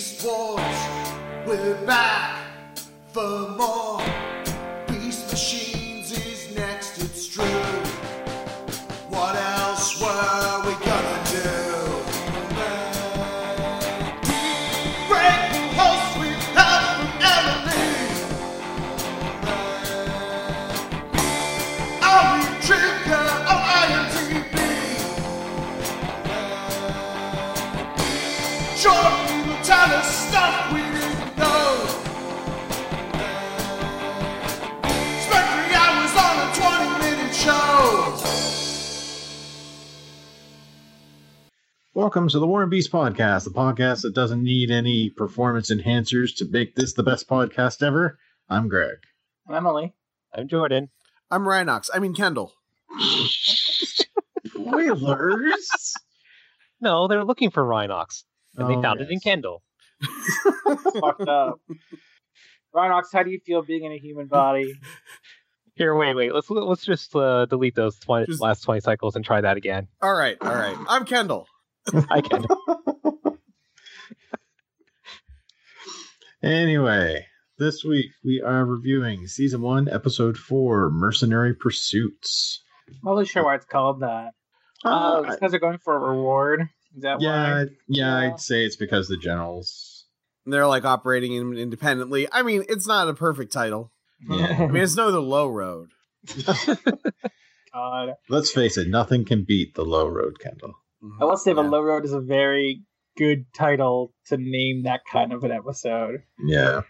Wars, we're back for more. Welcome to the War and Beast podcast, the podcast that doesn't need any performance enhancers to make this the best podcast ever. I'm Greg. I'm Emily. I'm Jordan. I'm Rhinox. I mean Kendall. Spoilers. No, they're looking for Rhinox, and they Oh, found it in. Kendall. Fucked up. Rhinox, how do you feel being in a human body? Here, wait, wait. Let's let's just uh, delete those 20, Just- last twenty cycles and try that again. All right, all right. I'm Kendall. I can. Anyway, this week we are reviewing season one, episode four, Mercenary Pursuits. I'm not really sure why it's called that. Uh, Oh, it's because they're going for a reward. Is that yeah, why? yeah, Yeah. I'd say it's because the generals. They're like operating in- independently. I mean, it's not a perfect title. Yeah. I mean, it's no the low road. God. Let's face it, nothing can beat the low road, Kendall. Mm-hmm. I will say the Low Road is a very good title to name that kind of an episode. Yeah.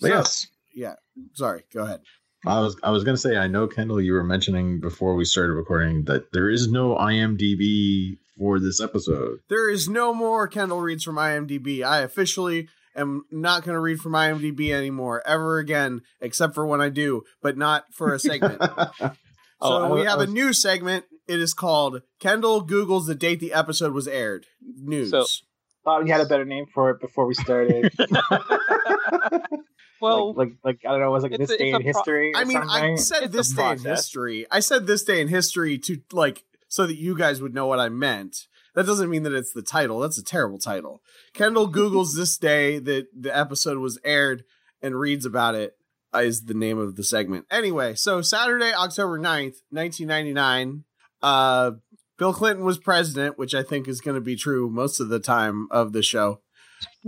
So- yes, Yeah. Sorry. Go ahead. I was I was gonna say I know Kendall, you were mentioning before we started recording that there is no IMDb for this episode. There is no more Kendall reads from IMDb. I officially am not going to read from IMDb anymore ever again, except for when I do, but not for a segment. Oh, so I- we I have was- a new segment. It is called Kendall Googles the date the episode was aired. News. So- Thought we had a better name for it before we started. well, like, like, like I don't know, it was like this a- day in pro- history. Or I mean, I said It's this day in history. I said this day in history to like so that you guys would know what I meant. That doesn't mean that it's the title. That's a terrible title. Kendall Googles this day that the episode was aired and reads about it is the name of the segment. Anyway, so Saturday, October 9th, 1999, uh Bill Clinton was president, which I think is going to be true most of the time of the show.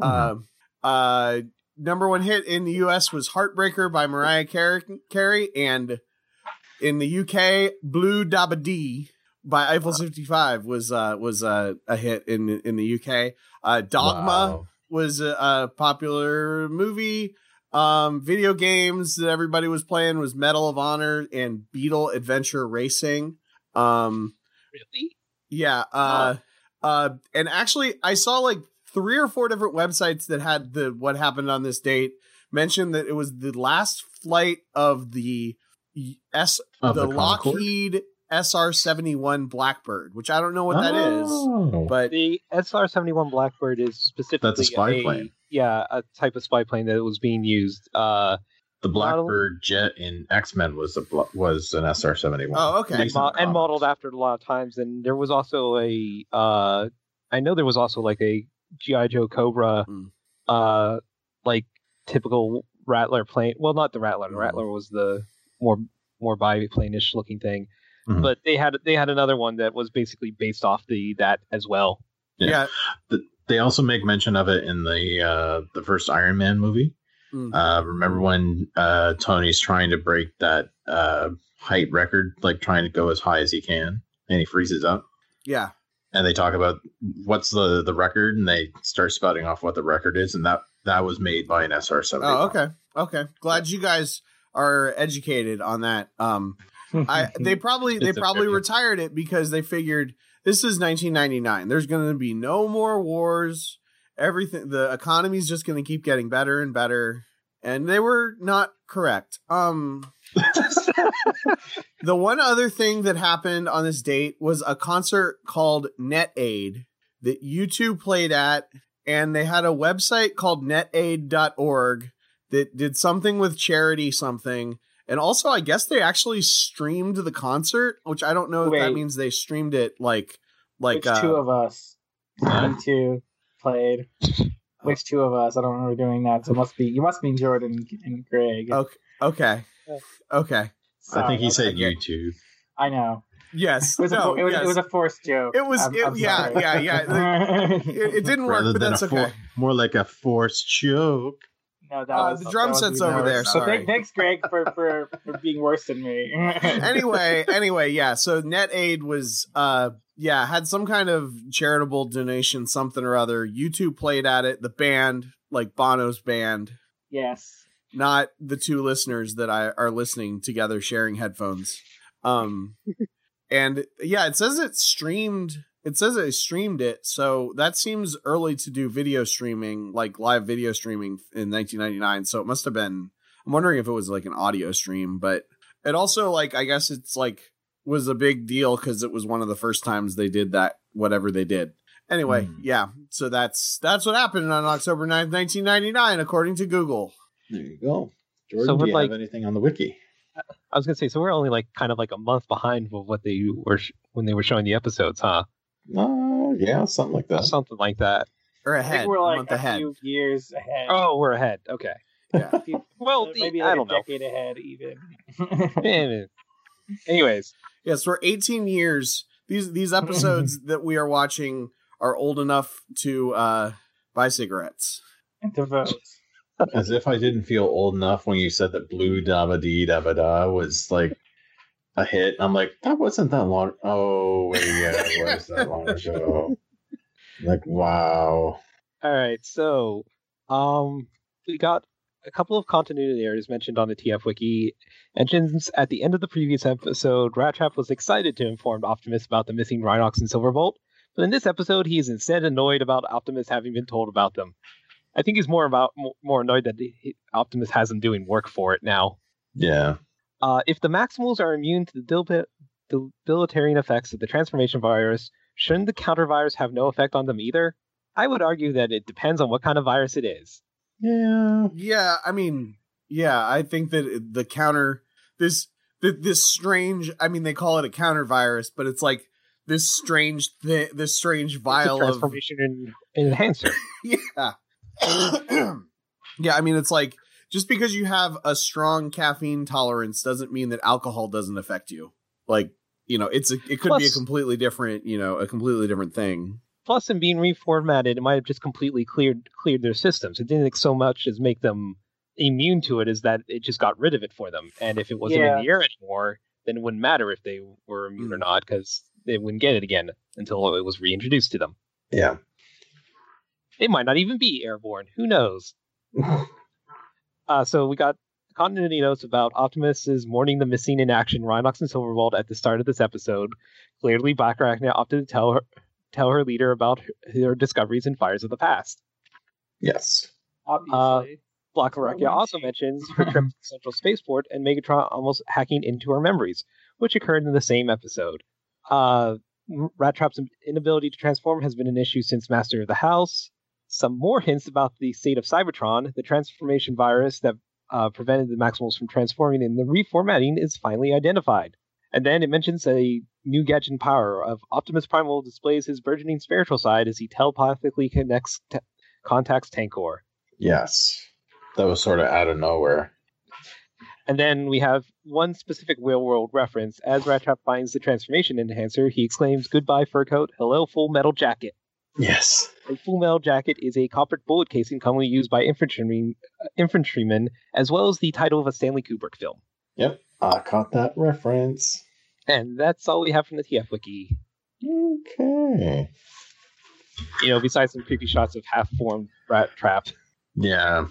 Uh, uh, number one hit in the U.S. was "Heartbreaker" by Mariah Carey, and in the UK, "Blue Dabba Dee" by Eiffel 65 was uh, was uh, a hit in in the UK. Uh, "Dogma" Wow. was a, a popular movie. Um, video games that everybody was playing was Medal of Honor and Beetle Adventure Racing. Um, really? yeah. Uh, uh, and actually, I saw like three or four different websites that had the what happened on this date mentioned that it was the last flight of the S Of the, the Lockheed SR seventy one Blackbird, which I don't know what that is, Oh. but The SR seventy one Blackbird is specifically That's a spy plane. Yeah, a type of spy plane that was being used. Uh, the Blackbird jet in X Men was a was an SR seventy one. Oh, okay. and, mo- and modeled after it a lot of times. And there was also a, uh, I know there was also like a GI Joe Cobra, Mm. uh, like typical Rattler plane. Well, not the Rattler. The Mm. Rattler was the more more biplane-ish looking thing. Mhm. But they had they had another one that was basically based off the that as well. yeah, They also make mention of it in the uh, the first Iron Man movie. Mm. Uh, remember when uh, Tony's trying to break that uh, height record, like trying to go as high as he can, and he freezes up. yeah. And they talk about what's the the record, and they start spouting off what the record is, and that that was made by an SR seventy. Oh, okay, okay. Glad you guys are educated on that. Um, I they probably they probably trivia. retired it because they figured this is 1999. There's going to be no more wars. Everything the economy's just going to keep getting better and better. And they were not correct. Um the one other thing that happened on this date was a concert called Net Aid that U2 played at and they had a website called netaid.org that did something with charity something and also i guess they actually streamed the concert which i don't know if that means they streamed it like like uh, two of us? Huh? Me two played. which two of us? I don't remember doing that. So it must be you must mean Jordan and Greg. Okay. Okay. Okay. I think he Sorry, said YouTube. I know. Yes. It was, no, a, it, was, yes. it was a forced joke. It was- I'm- it- I'm yeah, sorry. yeah, yeah. It, it didn't work, Rather but than that's a for- okay. more like a forced joke. No, that Uh, was, the drum set's over there, sorry. So thank- thanks, Greg, for, for, for being worse than me. anyway, anyway, yeah. So Net Aid was, uh, yeah, had some kind of charitable donation, something or other. YouTube played at it. The band, like Bono's band, yes. not the two listeners that I are listening together sharing headphones. Um, and yeah, it says it streamed. It says it streamed it, so that seems early to do video streaming, like live video streaming in 1999. So it must have been. I'm wondering if it was like an audio stream, but it also like I guess it's like was a big deal because it was one of the first times they did that whatever they did. Anyway, Hmm. yeah. So that's that's what happened on October 9th, 1999, according to Google. There you go. Jordan, So do you like- have anything on the wiki? I was gonna say, so we're only like kind of like a month behind of what they were sh- when they were showing the episodes, huh? Uh, yeah, something like that. Something like that. Or I ahead, think we're a like month a ahead. few years ahead. Oh, we're ahead. Okay. Yeah. A few- Well, the- maybe I like don't a know. decade ahead, even. Anyways, Yes, we're 18 years. These these episodes that we are watching are old enough to uh, buy cigarettes. and to vote. As if I didn't feel old enough when you said that Blue Dabba Dee Dabba Da was like a hit. I'm like, that wasn't that long. Oh, wait, yeah, it was that long ago. Like, wow. all right. So, um, we got a couple of continuity errors mentioned on the TF wiki. Mentions at the end of the previous episode, Rattrap was excited to inform Optimus about the missing Rhinox and Silverbolt, but in this episode, he is instead annoyed about Optimus having been told about them. I think he's more about more annoyed that Optimus has him doing work for it now. Yeah. Uh, if the Maximals are immune to the debil- debilitating effects of the transformation virus, shouldn't the counter virus have no effect on them either? I would argue that it depends on what kind of virus it is. Yeah. Yeah, I mean, yeah, I think that the counter this th- this strange. I mean, they call it a counter virus, but it's like this strange thi- this strange It's a vial of transformation enhancer. yeah. yeah, I mean, it's like just because you have a strong caffeine tolerance doesn't mean that alcohol doesn't affect you. Like, you know, it's a it could be a completely different, you know, a completely different thing. Plus, in being reformatted, it might have just completely cleared cleared their systems. It didn't so much as make them immune to it, as that it just got rid of it for them. And if it wasn't Yeah. in the air anymore, then it wouldn't matter if they were immune or Mm. not, because they wouldn't get it again until it was reintroduced to them. Yeah. It might not even be airborne. Who knows? Uh, so we got continuity notes about Optimus is mourning the missing in action Rhinox and Silverbolt at the start of this episode. Clearly, Black Arachnia opted to tell her tell her leader about her, her discoveries and fires of the past. Yes. Obviously. Black Why Arachnia also she? mentions her trip to Central Spaceport and Megatron almost hacking into her memories, which occurred in the same episode. Uh, Rat Trap's inability to transform has been an issue since Master of the House. Some more hints about the state of Cybertron, the transformation virus that uh, prevented the Maximals from transforming in the reformatting, is finally identified. And then it mentions a new gadget and power of Optimus Primal displays his burgeoning spiritual side as he telepathically connects t- contacts Tankor. Yes. That was sort of out of nowhere. And then we have one specific real world reference. As Rattrap finds the transformation enhancer, he exclaims, Goodbye, fur coat. Hello, full metal jacket. Yes. A full metal jacket is a copper bullet casing commonly used by infantrymen, uh, infantrymen, as well as the title of a Stanley Kubrick film. Yep. I caught that reference. And that's all we have from the TF Wiki. Okay. You know, besides some creepy shots of half formed rat trap. Yeah.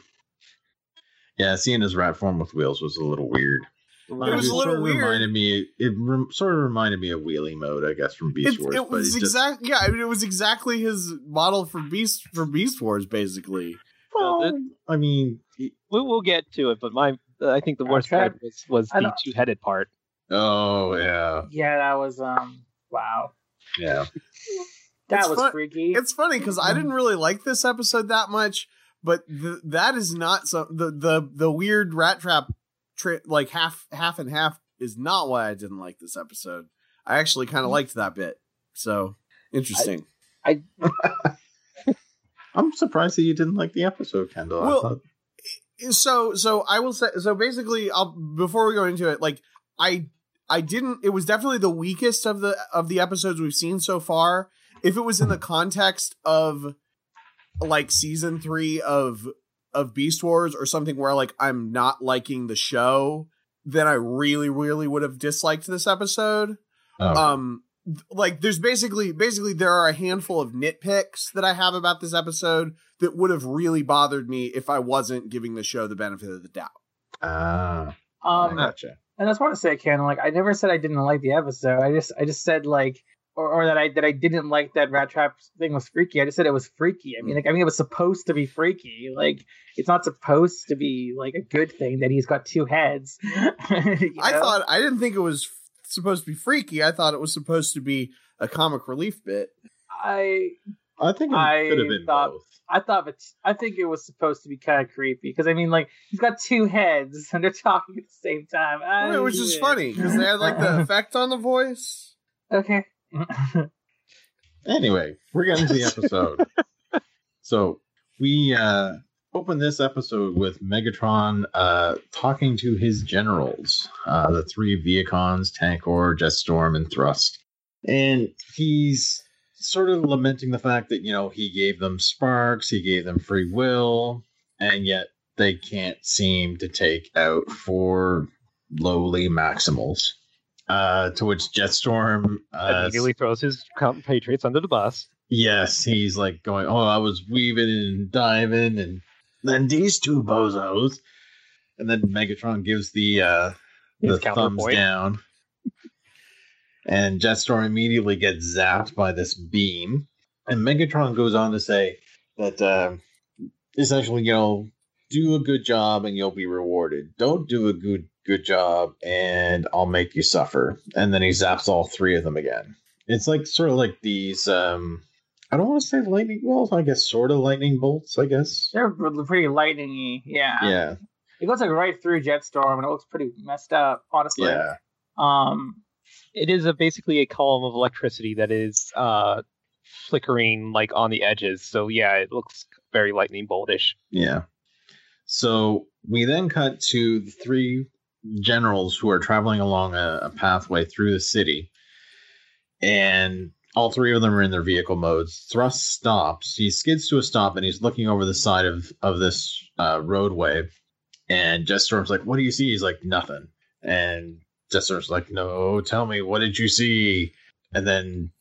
Yeah, seeing his rat form with wheels was a little weird. It was a little sort of weird. reminded me. It rem- sort of reminded me of wheelie mode, I guess, from Beast It, Wars. it was it just- Yeah, I mean, it was exactly his model for Beast for Beast Wars, basically. Well, Well, I mean, he- We, we'll get to it, but my I think the worst Okay. part was, was the two headed part. oh yeah, yeah, that was um wow. yeah. That It's was fun- freaky. It's funny because I didn't really like this episode that much, but th- that is not so. The the the weird rat trap, tri- like half half and half, is not why I didn't like this episode. I actually kind of mm-hmm. liked that bit. So interesting. I I'm surprised that you didn't like the episode, Kendall. I Well, thought- so so I will say so basically I'll before we go into it like I I didn't it was definitely the weakest of the of the episodes we've seen so far if it was in the mm-hmm. context of like season 3 of of Beast Wars or something where like I'm not liking the show then I really really would have disliked this episode oh, um like there's basically basically there are a handful of nitpicks that I have about this episode that would have really bothered me if I wasn't giving the show the benefit of the doubt. ah, Um, gotcha. and that's what I say, Ken. Like, I never said I didn't like the episode. I just, I just said like, or, or that I that I didn't like that Rat Trap thing was freaky. I just said it was freaky. I mean, like, I mean, it was supposed to be freaky. Like, it's not supposed to be like a good thing that he's got two heads. You I thought I didn't think it was supposed to be freaky. I thought it was supposed to be a comic relief bit. I I think it I could have been thought- both. I thought it. I think it was supposed to be kind of creepy because I mean, like he's got two heads and they're talking at the same time. I, It was just funny because they had like the effect on the voice. okay. Anyway, we're getting to the episode. so we uh open this episode with Megatron uh talking to his generals, uh the three Vehicons, Tankor, Jetstorm, and Thrust. And he's sort of lamenting the fact that, you know, he gave them sparks, he gave them free will, and yet they can't seem to take out four lowly maximals. Uh, to which Jetstorm uh, Immediately throws his compatriots under the bus. Yes, he's like going, Oh, I was weaving and diving, and then these two bozos. And then Megatron gives the uh the thumbs down. And Jetstorm immediately gets zapped by this beam. And Megatron goes on to say that uh, essentially, you know, do a good job and you'll be rewarded. Don't do a good good job and I'll make you suffer. And then he zaps all three of them again. It's like sort of like these um I don't want to say lightning bolts, I guess sort of lightning bolts, I guess. They're pretty lightningy. Yeah. Yeah. It goes like right through Jetstorm and it looks pretty messed up, honestly. Yeah. Um. It is a, basically a column of electricity that is uh, flickering like on the edges. So yeah, it looks very lightning boltish. Yeah. So we then cut to the three generals who are traveling along a, a pathway through the city. And all three of them are in their vehicle modes. Thrust stops. He skids to a stop and he's looking over the side of, of this uh, roadway. And Jetstorm's like, What do you see? He's like, Nothing. And Jetstorm's like, No, tell me, what did you see? And then,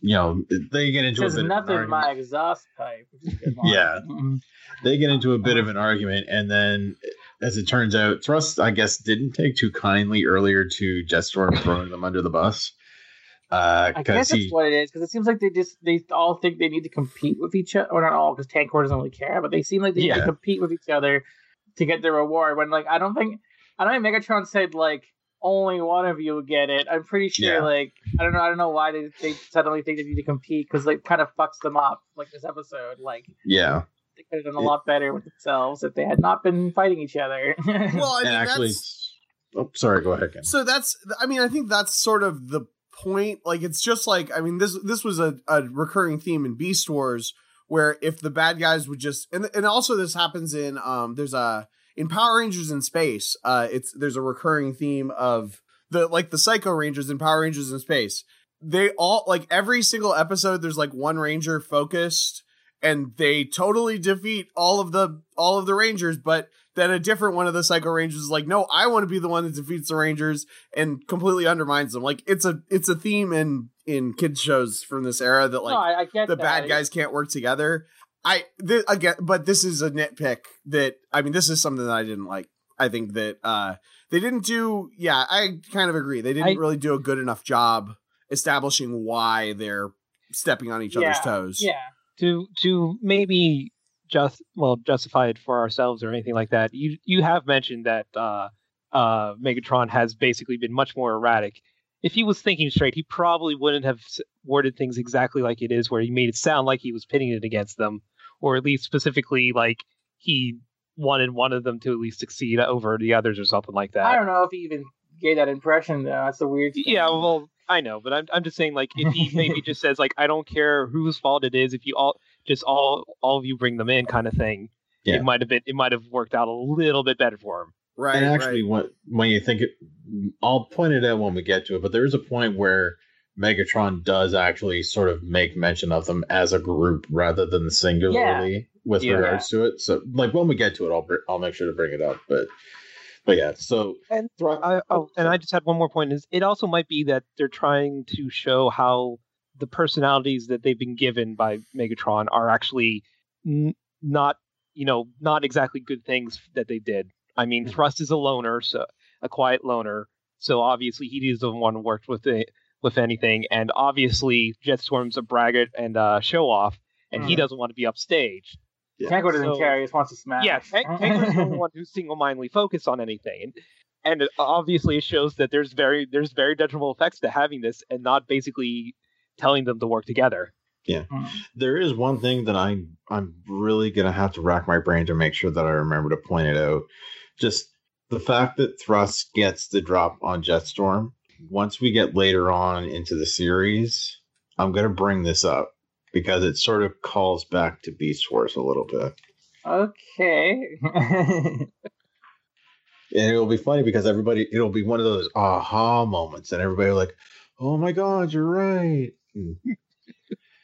you know, they get into a bit of an nothing my exhaust pipe. which is a good line. Yeah. Mhm. they get into a bit of an argument and then as it turns out thrust i guess didn't take too kindly earlier to jetstorm throwing them under the bus uh I guess that's what it is because it seems like they just they all think they need to compete with each other, or not all because Tankor doesn't really care, but they seem like they need to compete with each other to get their reward. When like I don't think I don't think Megatron said like only one of you will get it. I'm pretty sure Yeah. like I don't know I don't know why they they suddenly think they need to compete because like kind of fucks them up like this episode like yeah they could have done a lot better with themselves if they had not been fighting each other. Well, I mean, actually that's, oh sorry go ahead Ken. so that's I mean I think that's sort of the point. Like it's just like I mean this this was a, a recurring theme in Beast Wars where if the bad guys would just and and also this happens in um there's a in Power Rangers in Space uh it's there's a recurring theme of the like the Psycho Rangers in Power Rangers in Space. They all like every single episode there's like one ranger focused and they totally defeat all of the all of the rangers but then a different one of the psycho rangers is like no i want to be the one that defeats the rangers and completely undermines them. Like it's a it's a theme in in kids shows from this era that like no, I, I the that. bad guys can't work together. I th- again but this is a nitpick that i mean this is something that i didn't like. I think that uh they didn't do yeah i kind of agree. They didn't I- really do a good enough job establishing why they're stepping on each other's toes. Yeah. To to maybe just well justify it for ourselves or anything like that. You you have mentioned that uh, uh, Megatron has basically been much more erratic. If he was thinking straight, he probably wouldn't have worded things exactly like it is, where he made it sound like he was pitting it against them, or at least specifically like he wanted one of them to at least succeed over the others or something like that. I don't know if he even gave that impression though. That's a weird. thing. Yeah, well, I know, but I'm I'm just saying like if he maybe just says like I don't care whose fault it is if you all just all all of you bring them in kind of thing. Yeah. It might have been it might have worked out a little bit better for him. Right. and actually, right. when when you think it, I'll point it out when we get to it. But there is a point where Megatron does actually sort of make mention of them as a group rather than singularly with Yeah. regards to it. So, like when we get to it, I'll I'll make sure to bring it up. But but yeah, so And I, oh, and I just had one more point. Is it also might be that they're trying to show how the personalities that they've been given by Megatron are actually n- not, you know, not exactly good things that they did. I mean, Thrust is a loner, so a quiet loner. So obviously he doesn't want to work with it, with anything, and obviously Jetstorm's a braggart and uh, show off, and he Mhm. doesn't want to be upstage. Tankor doesn't So- care. He just wants to smash. Yeah, Tank, Tankor's the one who's single-mindedly focused on anything, and and it- obviously it shows that there's very there's very detrimental effects to having this and not basically telling them to work together. Yeah. Mm. There is one thing that I I'm really gonna have to rack my brain to make sure that I remember to point it out. Just the fact that Thrust gets the drop on Jetstorm. Once we get later on into the series, I'm gonna bring this up because it sort of calls back to Beast Wars a little bit. Okay. And it'll be funny because everybody it'll be one of those aha moments and everybody will like, oh my god, you're right.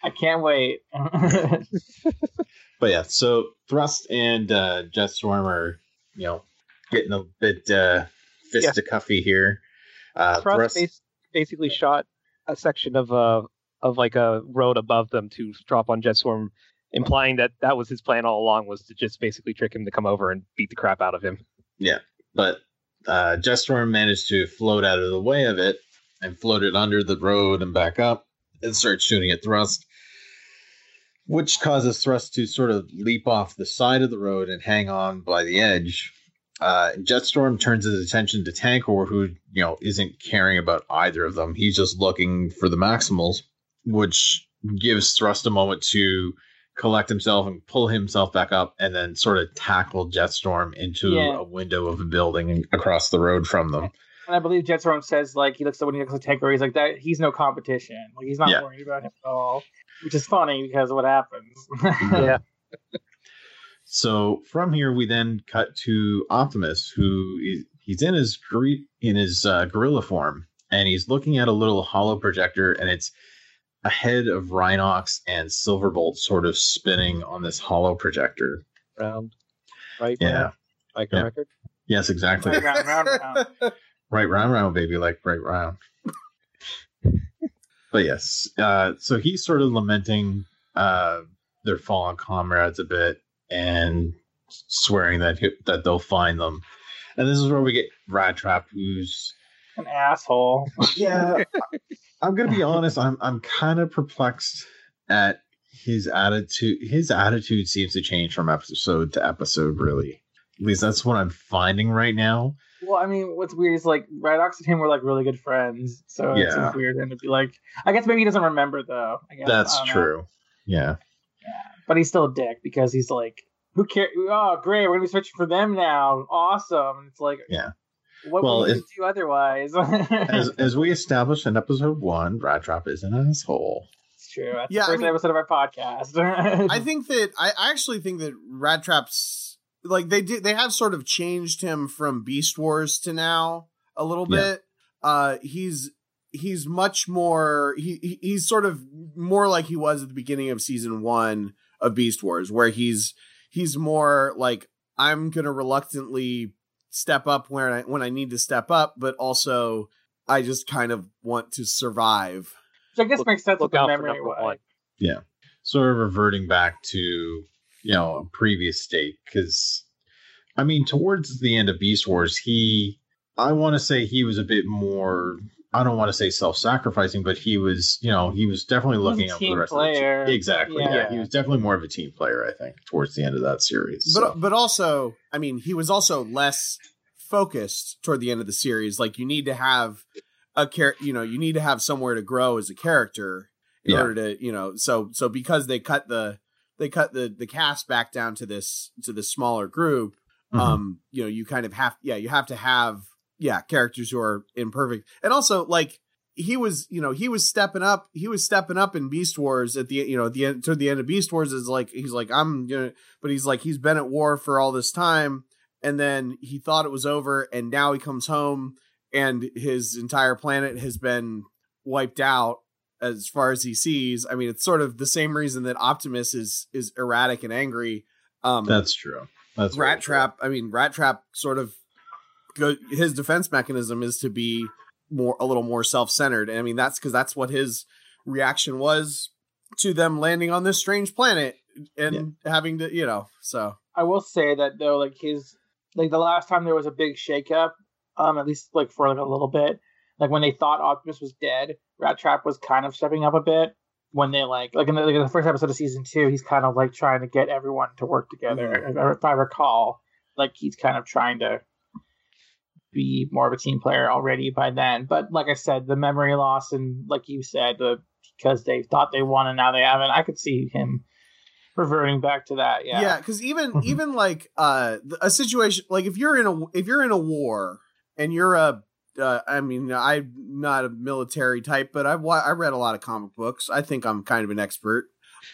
I can't wait. but yeah, so Thrust and uh, Jetstorm are, you know, getting a bit uh, fisticuffy here. Uh, Thrust Thrust, bas- basically shot a section of uh of like a road above them to drop on Jetstorm, implying that that was his plan all along was to just basically trick him to come over and beat the crap out of him. Yeah, but uh, Jetstorm managed to float out of the way of it and floated under the road and back up and start shooting at Thrust, which causes Thrust to sort of leap off the side of the road and hang on by the edge. Uh, Jetstorm turns his attention to Tankor, who you know isn't caring about either of them. He's just looking for the Maximals, which gives Thrust a moment to collect himself and pull himself back up, and then sort of tackle Jetstorm into Yeah. a window of a building across the road from them. and I believe Jetstorm says like he looks at when he looks at Tankor, he's like that. He's no competition. Like he's not Yeah. worried about him at all. Which is funny because of what happens. Yeah. So from here, we then cut to Optimus, who is he's in his in his uh, gorilla form, and he's looking at a little hollow projector, and it's a head of Rhinox and Silverbolt sort of spinning on this hollow projector. Round, right? Yeah. round, Like Yeah. a record. Yes, exactly. Right round, round, round. right round round baby like right round but yes uh so he's sort of lamenting uh their fallen comrades a bit and swearing that he, that they'll find them and this is where we get rat trap who's An asshole. yeah i'm gonna be honest i'm i'm kind of perplexed at his attitude his attitude seems to change from episode to episode really at least that's what i'm finding right now Well, I mean, what's weird is like Rhinox and him were like really good friends, so it's Yeah. just weird and to be like. I guess maybe he doesn't remember though. I guess that's I don't know. true yeah but he's still a dick because he's like, who cares? Oh, great, we're gonna be switching for them now. Awesome. And it's like, Yeah. What Well, would you do otherwise? as as we established in episode one, Rat Trap is an asshole. it's true. That's Yeah, I the first mean- episode of our podcast. I think that I I actually think that Rat Trap's like they did they have sort of changed him from Beast Wars to now a little Yeah. bit. Uh he's he's much more he he- he's sort of more like he was at the beginning of season 1 of Beast Wars where he's he's more like I'm going to reluctantly step up when I when I need to step up but also I just kind of want to survive. Which I guess Look- makes sense look with the memory number way. Sort of reverting back to you know a previous state because I mean towards the end of Beast Wars, he I want to say he was a bit more. I don't want to say self-sacrificing, but he was, you know, he was definitely He was a looking out for the rest player. of the team. Exactly. Yeah. Yeah. he was definitely more of a team player. I think towards the end of that series. But so. but also, I mean, he was also less focused toward the end of the series. Like you need to have a char- you know, you need to have somewhere to grow as a character in Yeah. order to, you know, so so because they cut the they cut the the cast back down to this to this smaller group, Mhm. um, you know, you kind of have yeah, you have to have yeah, characters who are imperfect. And also like he was you know he was stepping up he was stepping up in beast wars at the you know at the end toward the end of beast wars is like he's like i'm gonna but he's like he's been at war for all this time and then he thought it was over and now he comes home and his entire planet has been wiped out as far as he sees i mean it's sort of the same reason that optimus is is erratic and angry um That's true. That's rat true. trap i mean rat trap sort of his defense mechanism is to be more a little more self-centered and i mean that's because that's what his reaction was to them landing on this strange planet and having to you know so I will say that though, like his like the last time there was a big shakeup, um, at least like for like a little bit, like when they thought Optimus was dead, Rat Trap was kind of stepping up a bit. When they like like in the, like in the first episode of season two, he's kind of like trying to get everyone to work together. If I recall, like he's kind of trying to be more of a team player already by then. But like I said, the memory loss and like you said, the because they thought they won and now they haven't. I could see him reverting back to that. Yeah. yeah because even even like uh a situation like if you're in a if you're in a war and you're a uh, I mean, I'm not a military type, but I've I read a lot of comic books. I think I'm kind of an expert.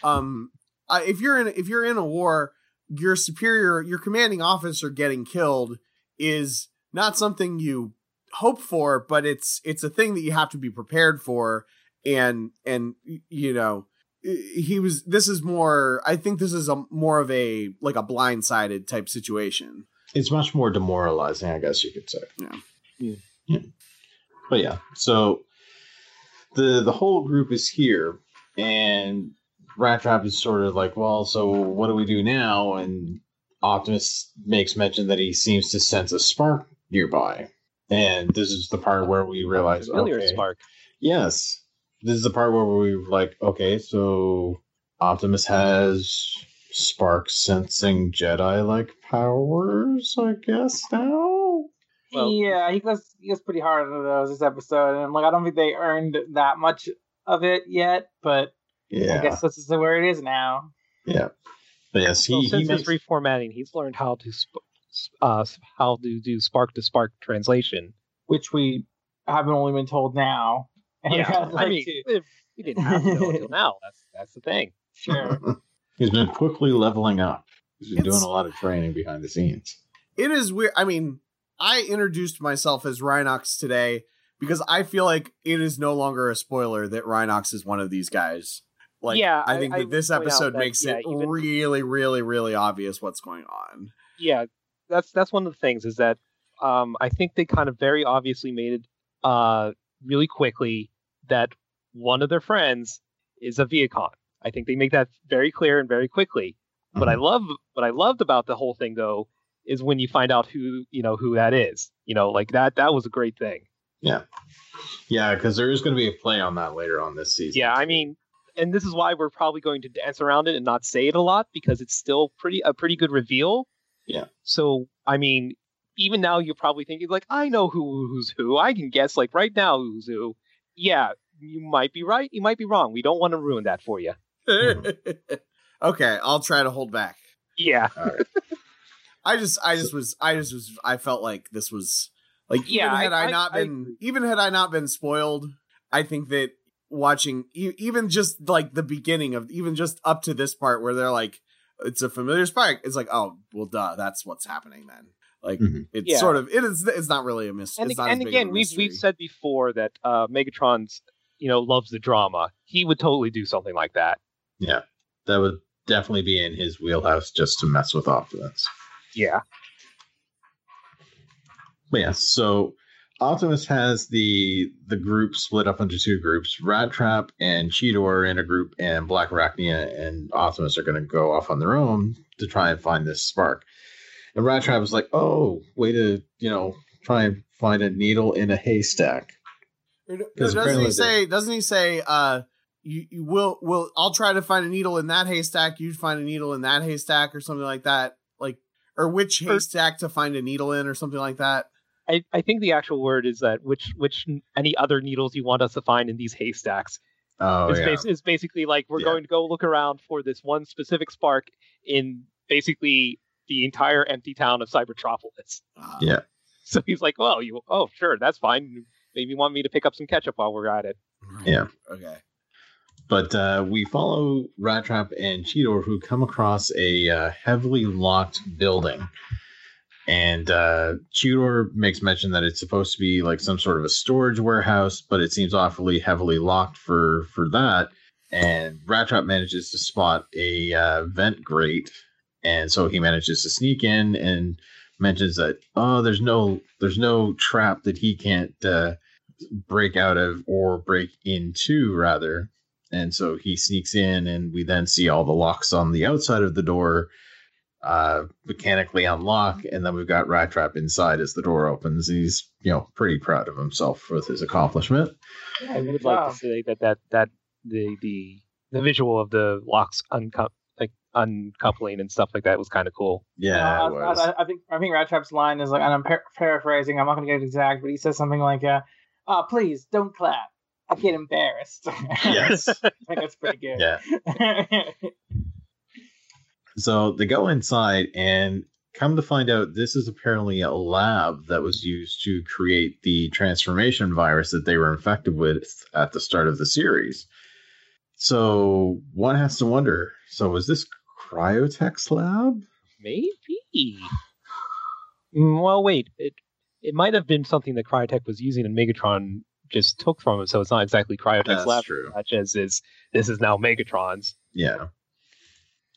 Um, I, if you're in if you're in a war, your superior, your commanding officer getting killed is not something you hope for, but it's it's a thing that you have to be prepared for. And and you know, he was. This is more. I think this is a more of a like a blindsided type situation. It's much more demoralizing, I guess you could say. Yeah. Yeah. Yeah. But yeah, so the the whole group is here, and Rat Trap is sort of like, well, so what do we do now? And Optimus makes mention that he seems to sense a spark nearby, and this is the part where we realize, familiar okay, spark. Yes. This is the part where we were like, okay, so Optimus has spark sensing Jedi like powers, I guess now. Well- yeah, he goes he goes pretty hard into those this episode, and like I don't think they earned that much of it yet, but yeah, I guess this is where it is now. Yeah. But yes, he, Well, he since makes, his reformatting, he's learned how to sp- sp- uh, how to do spark to spark translation. which we haven't only been told now. And Yeah, I'd I mean, to- if we didn't have to know until now. That's that's the thing. sure. he's been quickly leveling up. He's been It's- doing a lot of training behind the scenes. It is weird. I mean, I introduced myself as Rhinox today because I feel like it is no longer a spoiler that Rhinox is one of these guys. Like, Yeah, I I- think I that this would point out episode that, makes yeah, it even- really, really, really obvious what's going on. Yeah, that's that's one of the things is that um, I think they kind of very obviously made it uh, really quickly that one of their friends is a Vehicon. I think they make that very clear and very quickly. What I love, what I loved about the whole thing though, is when you find out who you know who that is. You know, like that that was a great thing. Yeah, yeah, because there is going to be a play on that later on this season. Yeah, I mean, and this is why we're probably going to dance around it and not say it a lot because it's still pretty a pretty good reveal. Yeah. So I mean, even now you're probably thinking like, I know who who's who. I can guess like right now who's who. Yeah, you might be right. You might be wrong. We don't want to ruin that for you. okay, I'll try to hold back. Yeah. Right. I just, I just was, I just was, I felt like this was like, Yeah, even had I- I, I- not I been, agree. even had I not been spoiled, I think that watching, even just like the beginning of, even just up to this part where they're like, it's a familiar spike. It's like, oh, well, duh, that's what's happening then. Like, Mhm. it's Yeah. sort of, it is, it's not really a mystery. And, it's not and as big a again, we've we've said before that uh, Megatron's you know loves the drama. He would totally do something like that. Yeah. That would definitely be in his wheelhouse just to mess with Optimus. Yeah. But yeah, so Optimus has the the group split up into two groups. Rat Trap and Cheetor are in a group, and Black Arachnia and Optimus are going to go off on their own to try and find this spark. And Rat Trap is like, "Oh, way to you know try and find a needle in a haystack." Or no, 'Cause doesn't he say? Doesn't he say? Uh, you, you will will I'll try to find a needle in that haystack. You find a needle in that haystack, or something like that. Like, or which Or- haystack to find a needle in, or something like that. I, I think the actual word is that which which any other needles you want us to find in these haystacks. Oh it's, yeah, bas- it's basically like we're Yeah. going to go look around for this one specific spark in basically the entire empty town of Cybertropolis. Uh, Yeah. So he's like, "Well, you oh sure, that's fine. maybe you want me to pick up some ketchup while we're at it. Yeah. Okay. But uh, we follow Rat Trap and Cheetor, who come across a uh, heavily locked building. And uh, Cheetor makes mention that it's supposed to be like some sort of a storage warehouse, but it seems awfully heavily locked for for that. And Rat Trap manages to spot a uh, vent grate, and so he manages to sneak in and mentions that oh, there's no there's no trap that he can't uh, break out of or break into rather. And so he sneaks in and we then see all the locks on the outside of the door uh mechanically unlock and then we've got rat trap inside as the door opens he's you know pretty proud of himself with his accomplishment I would like to say that that that the the the visual of the locks uncu- like uncoupling and stuff like that was kind of cool. yeah Uh, it was. I, I think I think Rat Trap's line is like, and I'm par- paraphrasing. I'm not going to get it exact, but he says something like, uh, "Oh, please don't clap. I get embarrassed." yes I think that's pretty good. yeah so they go inside and come to find out this is apparently a lab that was used to create the transformation virus that they were infected with at the start of the series so one has to wonder so was this Cryotek's lab Maybe. Mm, Well, wait. It it might have been something that Cryotek was using and Megatron just took from it, so it's not exactly Cryotek's That's lab true. as much as is this is now Megatron's. Yeah.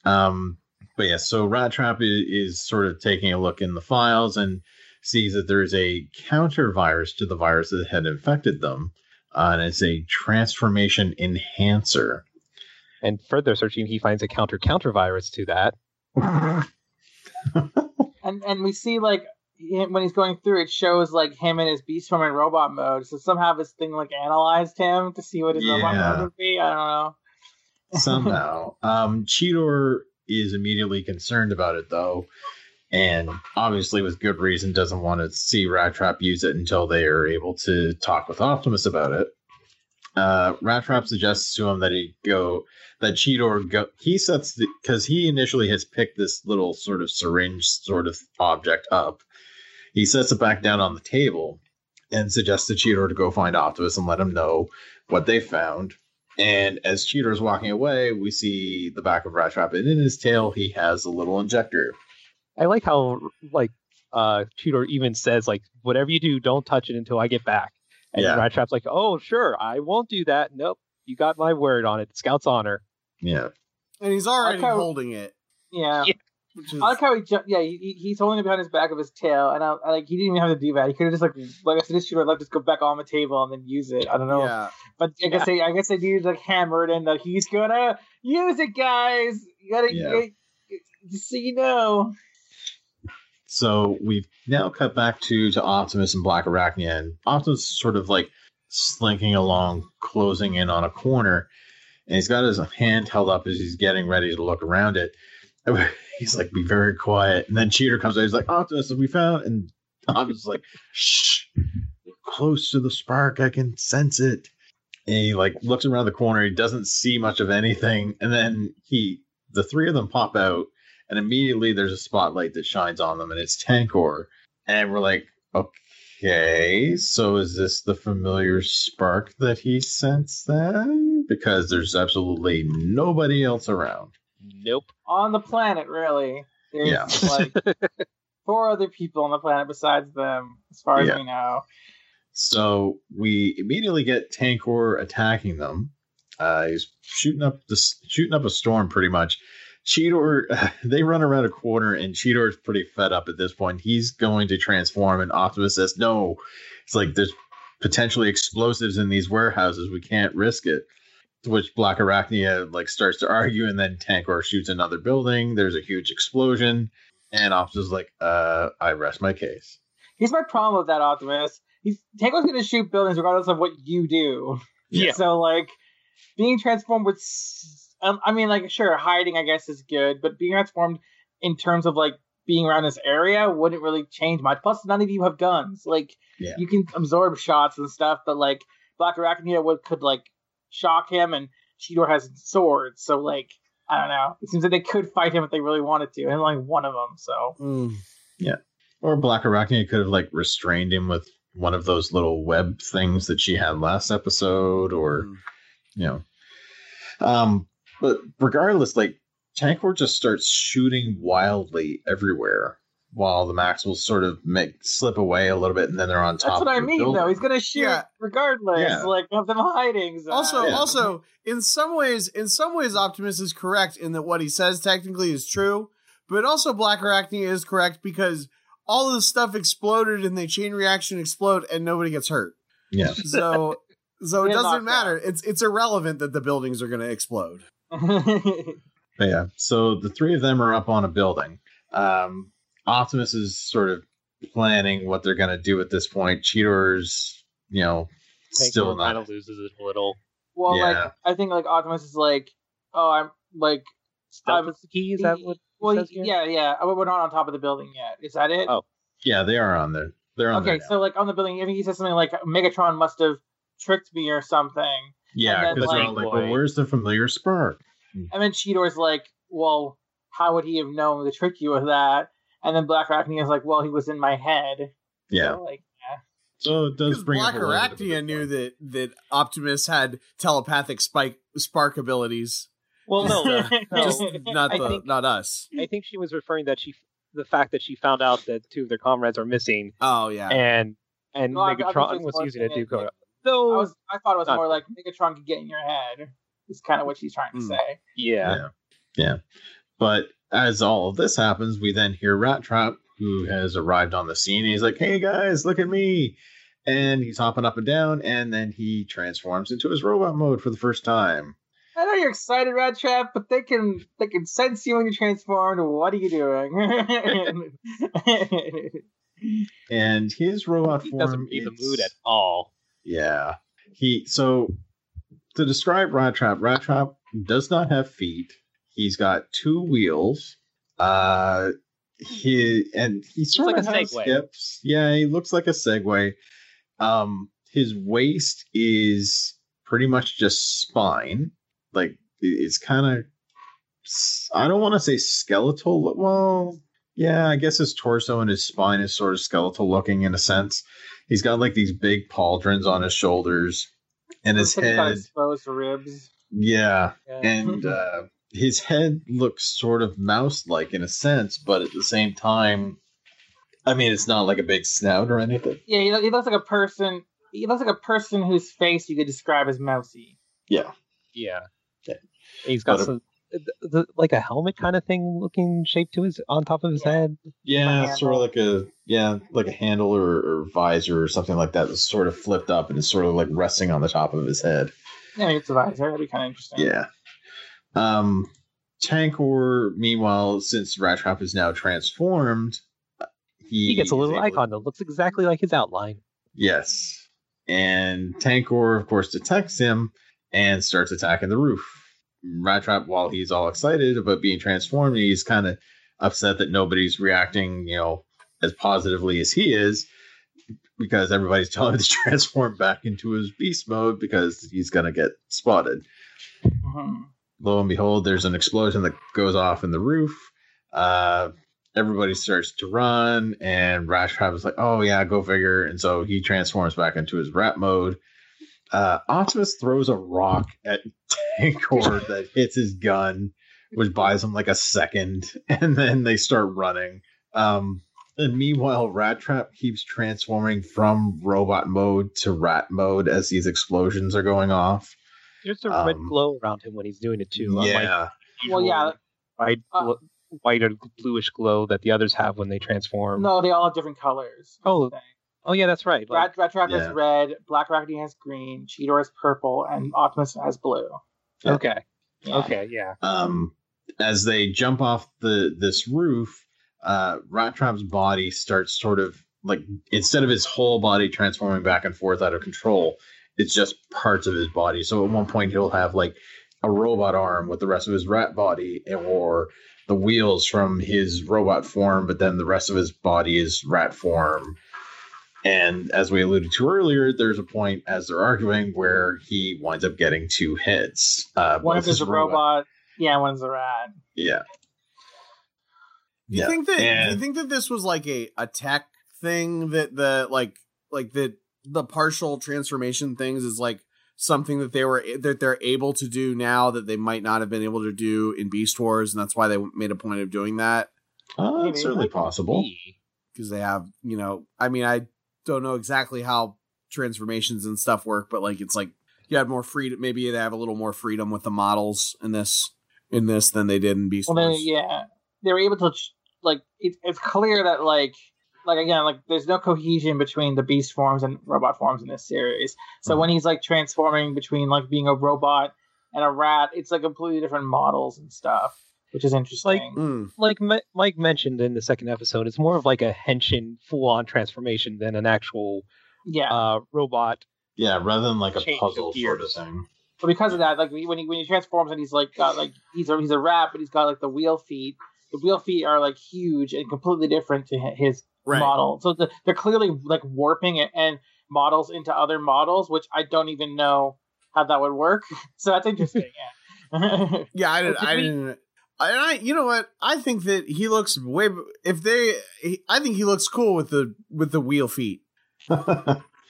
Um, but yeah, so Rat Trap is, is sort of taking a look in the files and sees that there is a counter virus to the virus that had infected them. Uh, and it's a transformation enhancer. And further searching, he finds a counter counter virus to that. and and we see like when he's going through, it shows like him in his beast form in robot mode. So somehow this thing like analyzed him to see what his robot Yeah. mode would be. I don't know. Somehow. um, Cheetor is immediately concerned about it, though. And obviously, with good reason, doesn't want to see Rat Trap use it until they are able to talk with Optimus about it. Uh, Rat Trap suggests to him that he go that Cheetor go. He sets the because he initially has picked this little sort of syringe sort of object up. He sets it back down on the table and suggests to Cheetor to go find Optimus and let him know what they found. And as Cheetor is walking away, we see the back of Rat Trap, and in his tail, he has a little injector. I like how like uh Cheetor even says like whatever you do, don't touch it until I get back. And Yeah. Rat Trap's like, oh sure, I won't do that. Nope, you got my word on it. Scout's honor. Yeah. And he's already Okay. holding it. Yeah. Yeah. Which is I like how he jumped. yeah he, he- he's holding it behind his back of his tail and I, I like he didn't even have to do that he could have just like like I said this shooter like just go back on the table and then use it I don't know yeah. but I guess they I guess they needed like hammer it in that he's gonna use it guys you gotta Yeah. you- just so you know So we've now cut back to to Optimus and Black Arachnia, and Optimus is sort of like slinking along, closing in on a corner, and he's got his hand held up as he's getting ready to look around it. He's like, "Be very quiet." And then Cheetor comes out. He's like, "Optimus, we found." And Optimus is like, "Shh, we're close to the spark. I can sense it." And he like looks around the corner. He doesn't see much of anything, and then he, the three of them pop out and immediately there's a spotlight that shines on them and it's Tankor. And we're like, okay, so is this the familiar spark that he sensed then? Because there's absolutely nobody else around. Nope. on the planet really there's Yeah. like four other people on the planet besides them as far as Yeah. we know So we immediately get Tankor attacking them. Uh, he's shooting up the shooting up a storm pretty much. Cheetor, they run around a corner, and Cheetor is pretty fed up at this point. He's going to transform, and Optimus says, "No." It's like there's potentially explosives in these warehouses. We can't risk it. To which Black Arachnia like starts to argue, and then Tankor shoots another building. There's a huge explosion, and Optimus is like, "Uh, I rest my case." here's my problem with that Optimus he's Tankor's gonna shoot buildings regardless of what you do Yeah. so like being transformed with um, I mean like sure hiding I guess is good but being transformed in terms of like being around this area wouldn't really change much plus none of you have guns like Yeah. you can absorb shots and stuff but like Black Arachnia would could like shock him and Cheetor has swords so like I don't know it seems like they could fight him if they really wanted to and only one of them so Mm. Or Black Arachnia could have like restrained him with one of those little web things that she had last episode, or Mm. you know. Um, but regardless, like Tankor just starts shooting wildly everywhere, while the Maximals sort of make slip away a little bit, and then they're on top. That's what of I the mean, building. though. He's gonna shoot Yeah. regardless, Yeah. like of them hiding. Zach. Also, Yeah. also, in some ways, in some ways, Optimus is correct in that what he says technically is true, but also Black Arachnia is correct because all of the stuff exploded and they chain reaction explode and nobody gets hurt. Yeah. So, so it doesn't knocked matter. It's it's irrelevant that the buildings are going to explode. Yeah, so the three of them are up on a building. Um, Optimus is sort of planning what they're going to do at this point. Cheetor's, you know, still not. kind of loses it a little. well, Yeah. like I think like Optimus is like, oh, I'm like, Stealth is the key. Is that what? well, says he- here? yeah, yeah. We're not on top of the building yet. Is that it? Oh. Yeah, they are on there. They're on okay, there. now. so like on the building, I think he says something like Megatron must have tricked me or something, yeah, and then, because they're all like- like, well, where's the familiar spark? and then Cheetor's like, well, how would he have known to trick you with that? And then Black Arachnia is like, well, he was in my head. Yeah, So, like, yeah. so it does bring Black up a little bit of a Arachnia knew that that Optimus had telepathic spike spark abilities. Well, no, no. Just not the think- not us. I think she was referring that she, the fact that she found out that two of their comrades are missing, Oh yeah. and and No, I- I think Megatron was using it saying to it- go. I was, I thought it was Not- more like Megatron could get in your head. Is kind of what she's trying to Hmm. say. yeah, yeah, yeah. But as all of this happens, we then hear Rat Trap, who has arrived on the scene. He's like, "Hey guys, look at me!" And he's hopping up and down, and then he transforms into his robot mode for the first time. I know you're excited, Rat Trap, but they can they can sense you when you transformed. What are you doing? And his robot he form doesn't read the mood at all. Yeah. He so to describe Rat Trap, Rat Trap does not have feet. He's got two wheels. Uh he and he sort like of a has Segway. hips. Yeah, he looks like a Segway. Um his waist is pretty much just spine. Like it's kind of I don't want to say skeletal. Well, yeah, I guess his torso and his spine is sort of skeletal looking in a sense. He's got like these big pauldrons on his shoulders, and his Looks like he's head, exposed ribs. yeah, Yeah. and uh, his head looks sort of mouse-like in a sense, but at the same time, I mean, it's not like a big snout or anything. yeah, he, he looks like a person. He looks like a person whose face you could describe as mousy. Yeah, Yeah, Yeah. he's got But a- The, the, like a helmet kind of thing looking shape to his on top of his Yeah. head. yeah, sort of like a yeah, like a handle or, or visor or something like that. That's sort of flipped up and is sort of like resting on the top of his head. Yeah, it's a visor. That'd be kind of interesting. Yeah. Um, Tankor, meanwhile, since Rat Trap is now transformed, he, He gets a little able to- icon that looks exactly like his outline. Yes. And Tankor, of course, detects him and starts attacking the roof. Rat Trap, while he's all excited about being transformed, he's kind of upset that nobody's reacting, you know, as positively as he is because everybody's telling him to transform back into his beast mode because he's going to get spotted Mhm. Lo and behold, there's an explosion that goes off in the roof. Uh, everybody starts to run, and Rat Trap is like, "Oh yeah, go figure." And so he transforms back into his rat mode. Uh, Optimus throws a rock at Tankor that hits his gun, which buys him like a second, and then they start running. Um, and meanwhile, Rat Trap keeps transforming from robot mode to rat mode as these explosions are going off. There's a red Um, glow around him when he's doing it too. unlike yeah. Well, yeah. white, Uh, white or bluish glow that the others have when they transform. No, they all have different colors. Oh, Oh yeah, that's right. Like, Rat, Rat Trap yeah. has red, Black Arachnia has green, Cheetor has purple, and Optimus has blue. Yeah. okay, Yeah. okay, yeah. um, as they jump off the this roof, uh, Rat Trap's body starts sort of like instead of his whole body transforming back and forth out of control, it's just parts of his body. So at one point he'll have like a robot arm with the rest of his rat body, or the wheels from his robot form, but then the rest of his body is rat form. And as we alluded to earlier, there's a point as they're arguing where he winds up getting two heads. Uh, One is his a robot. Yeah, one's a rat. Yeah. Do you Yeah. think that do you think that this was like a a tech thing that the like like that the partial transformation things is like something that they were that they're able to do now that they might not have been able to do in Beast Wars, and that's why they made a point of doing that Uh, it's certainly possible. because they have you know I mean I don't know exactly how transformations and stuff work, but like it's like you had more freedom. Maybe they have a little more freedom with the models in this in this than they did in Beast Well, then, Wars. yeah, they were able to like it, it's clear that like like again like there's no cohesion between the beast forms and robot forms in this series. So Mhm. when he's like transforming between like being a robot and a rat, it's like completely different models and stuff, which is interesting. Mm. Like Mi- Mike mentioned in the second episode, it's more of like a henshin full-on transformation than an actual yeah, uh, robot. Yeah, rather than like a Change of puzzle sort of gears. thing. but because of that, like when he when he transforms and he's like got like he's a he's a rat, but he's got like the wheel feet. The wheel feet are like huge and completely different to his Right. model. So the, they're clearly like warping it and models into other models, which I don't even know how that would work. So that's interesting. Yeah. Yeah, I, did, Well, did I we- didn't. And I, you know what? I think that he looks way. If they, he, I think he looks cool with the with the wheel feet.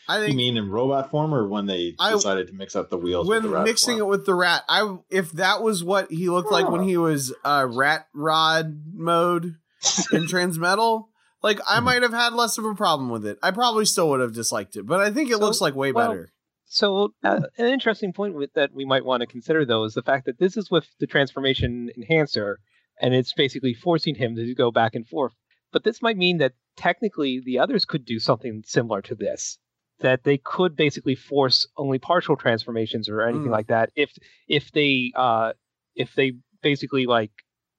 I you mean in robot form or when they I- decided to mix up the wheels? with when the rat mixing form? it with the rat, I if that was what he looked like when he was uh, rat rod mode in Transmetal, like I Mhm. might have had less of a problem with it. I probably still would have disliked it, but I think it So, looks like way well, better. So uh, an interesting point with, that we might want to consider, though, is the fact that this is with the transformation enhancer, and it's basically forcing him to go back and forth. But this might mean that technically the others could do something similar to this. That they could basically force only partial transformations or anything Mm. like that if if they uh, if they basically like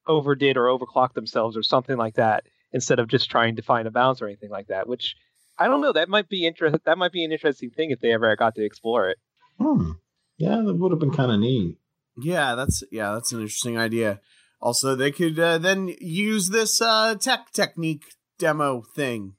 overdid or overclocked themselves or something like that instead of just trying to find a balance or anything like that. Which I don't know. That might be interest. That might be an interesting thing if they ever got to explore it. Hmm. Yeah, that would have been kind of neat. Yeah, that's yeah, that's an interesting idea. Also, they could uh, then use this uh, tech technique demo thing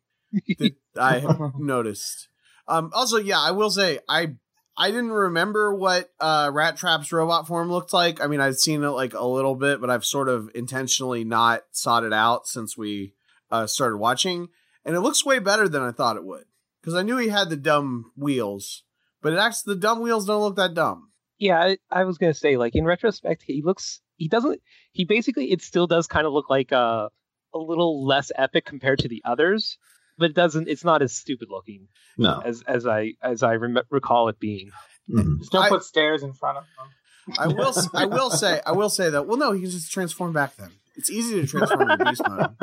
that I have noticed. Um, also, yeah, I will say I I didn't remember what uh, Rat Trap's robot form looked like. I mean, I've seen it like a little bit, but I've sort of intentionally not sought it out since we uh, started watching, and it looks way better than I thought it would. Because I knew he had the dumb wheels, but it actually the dumb wheels don't look that dumb. Yeah, I, I was gonna say, like in retrospect, he looks. He doesn't. He basically, it still does kind of look like uh, a little less epic compared to the others, but it doesn't. It's not as stupid looking No. as as I as I rem- recall it being. Mhm. Just don't I- put stairs in front of them. I will. s- I will say. I will say that. Well, no, he can just transform back. Then it's easy to transform in beast mode.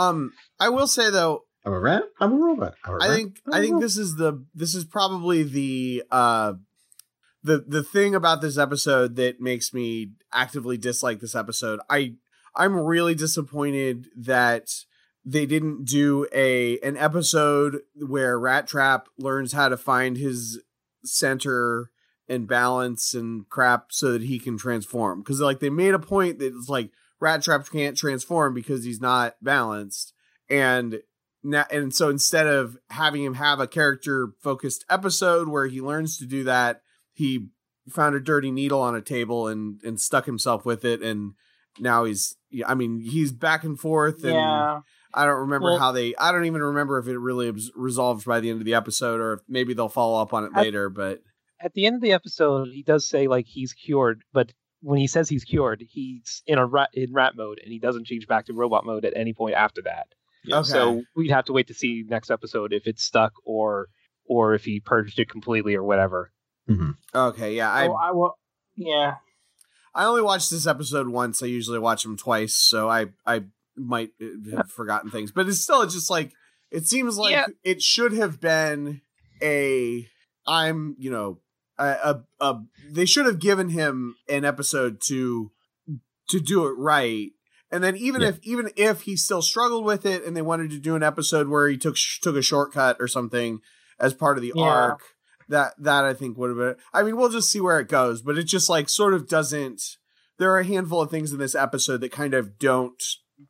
Um, I will say though, I'm a rat. I'm a robot. I'm a I think I think this is the this is probably the uh the the thing about this episode that makes me actively dislike this episode. I I'm really disappointed that they didn't do a an episode where Rat Trap learns how to find his center and balance and crap so that he can transform because like they made a point that it's like Rat Trap can't transform because he's not balanced and now and so instead of having him have a character focused episode where he learns to do that he found a dirty needle on a table and and stuck himself with it and now he's yeah, i mean he's back and forth and Yeah. i don't remember Well- how they i don't even remember if it really was resolved by the end of the episode or if maybe they'll follow up on it I- later but At the end of the episode, he does say like he's cured, but when he says he's cured, he's in a rat in rat mode, and he doesn't change back to robot mode at any point after that. Yeah. Okay. So we'd have to wait to see next episode if it's stuck or or if he purged it completely or whatever. Mhm. okay yeah i I, I will. Yeah. i only watched this episode once i usually watch them twice so i i might uh, have forgotten things but it's still just like it seems like Yeah. it should have been a i'm you know a, a, a they should have given him an episode to to do it right and then even Yeah. if even if he still struggled with it and they wanted to do an episode where he took took a shortcut or something as part of the Yeah. arc that that i think would have been i mean we'll just see where it goes but it just like sort of doesn't there are a handful of things in this episode that kind of don't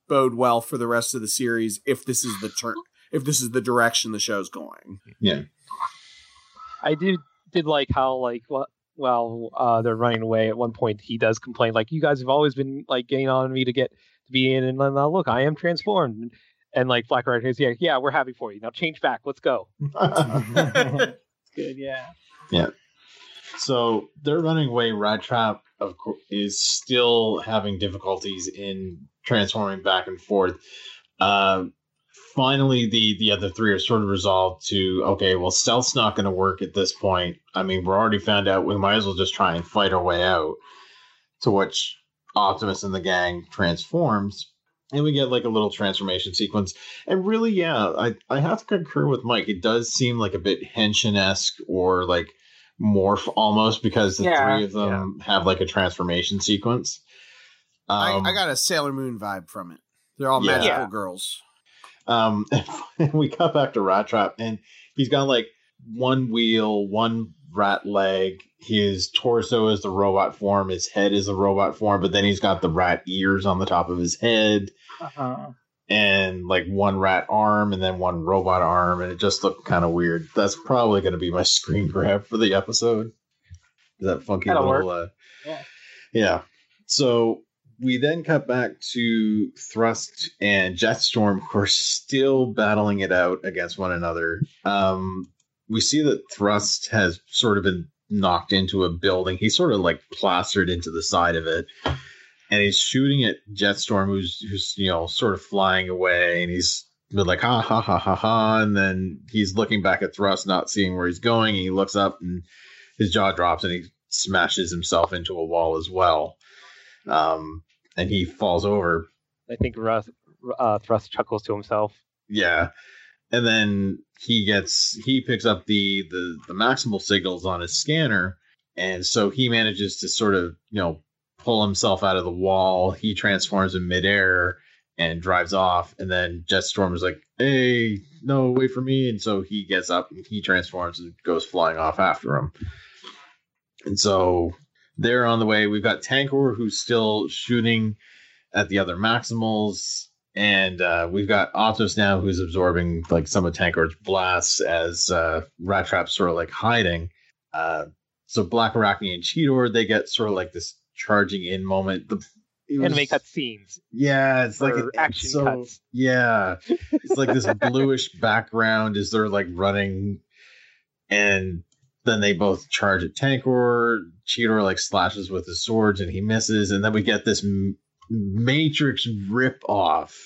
bode well for the rest of the series if this is the turn if this is the direction the show's going Yeah. I did did like how like what well uh, they're running away at one point he does complain like you guys have always been like getting on me to get to be in and now look I am transformed And like Black rider is yeah, yeah, we're happy for you. Now change back. Let's go. It's good, yeah. Yeah. So they're running away. Rat Trap, of course, is still having difficulties in transforming back and forth. Uh, finally, the the other three are sort of resolved to okay, well, stealth's not going to work at this point. I mean, we're already found out. We might as well just try and fight our way out. To which Optimus and the gang transforms, and we get like a little transformation sequence. And really, yeah, I I have to concur with Mike. It does seem like a bit Henshin esque or like morph almost because the Yeah. three of them have like a transformation sequence. Um, I, I got a Sailor Moon vibe from it. They're all magical Yeah. girls. Um, and we cut back to Rat Trap, and he's got like one wheel, one rat leg. His torso is the robot form. His head is the robot form, but then he's got the rat ears on the top of his head, Uh-huh. and like one rat arm, and then one robot arm, and it just looked kind of weird. That's probably going to be my screen grab for the episode. That funky That'll little, uh, Yeah. yeah. So we then cut back to Thrust and Jetstorm, who are still battling it out against one another. Um, we see that Thrust has sort of been knocked into a building. He's sort of like plastered into the side of it, and he's shooting at Jetstorm, who's who's you know sort of flying away, and he's been like ha ha ha ha ha, and then he's looking back at Thrust, not seeing where he's going. And he looks up, and his jaw drops, and he smashes himself into a wall as well. Um, and he falls over. I think Russ, uh, Thrust chuckles to himself. Yeah. And then he gets he picks up the the the maximal signals on his scanner, and so he manages to sort of you know pull himself out of the wall. He transforms in midair and drives off, and then Jetstorm is like, "Hey, no, wait for me!" And so he gets up and he transforms and goes flying off after him. And so they're on the way. We've got Tankor who's still shooting at the other Maximals, and uh, we've got Optimus now who's absorbing like some of Tankor's blasts as uh, Rat Trap's sort of like hiding. Uh, so Black Arachnia and Cheetor they get sort of like this charging in moment. The was- Anime cut scenes. yeah, it's like an action so, cuts. Yeah, it's like this bluish background as they're like running, and then they both charge at Tankor. Cheetor like slashes with his swords and he misses, and then we get this m- Matrix rip off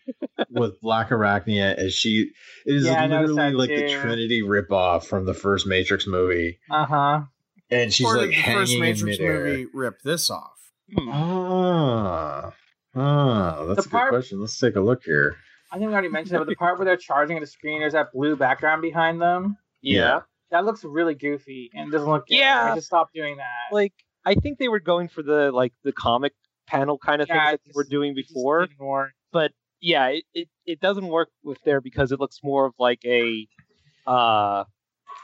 with Black Arachnia as she. It is Yeah, literally that like the. Trinity rip off from the first Matrix movie, Uh-huh. and she's or like did the hanging first Matrix in midair. movie rip this off? Ah, ah, that's The a good question. Let's take a look here. I think we already mentioned it, but the part where they're charging at the screen, there's that blue background behind them. Yeah. That looks really goofy and doesn't look good. Yeah. I just stop doing that. Like I think they were going for the like the comic panel kind of Yeah, things that it they were doing before. didn't but yeah, it, it, it doesn't work with there because it looks more of like a uh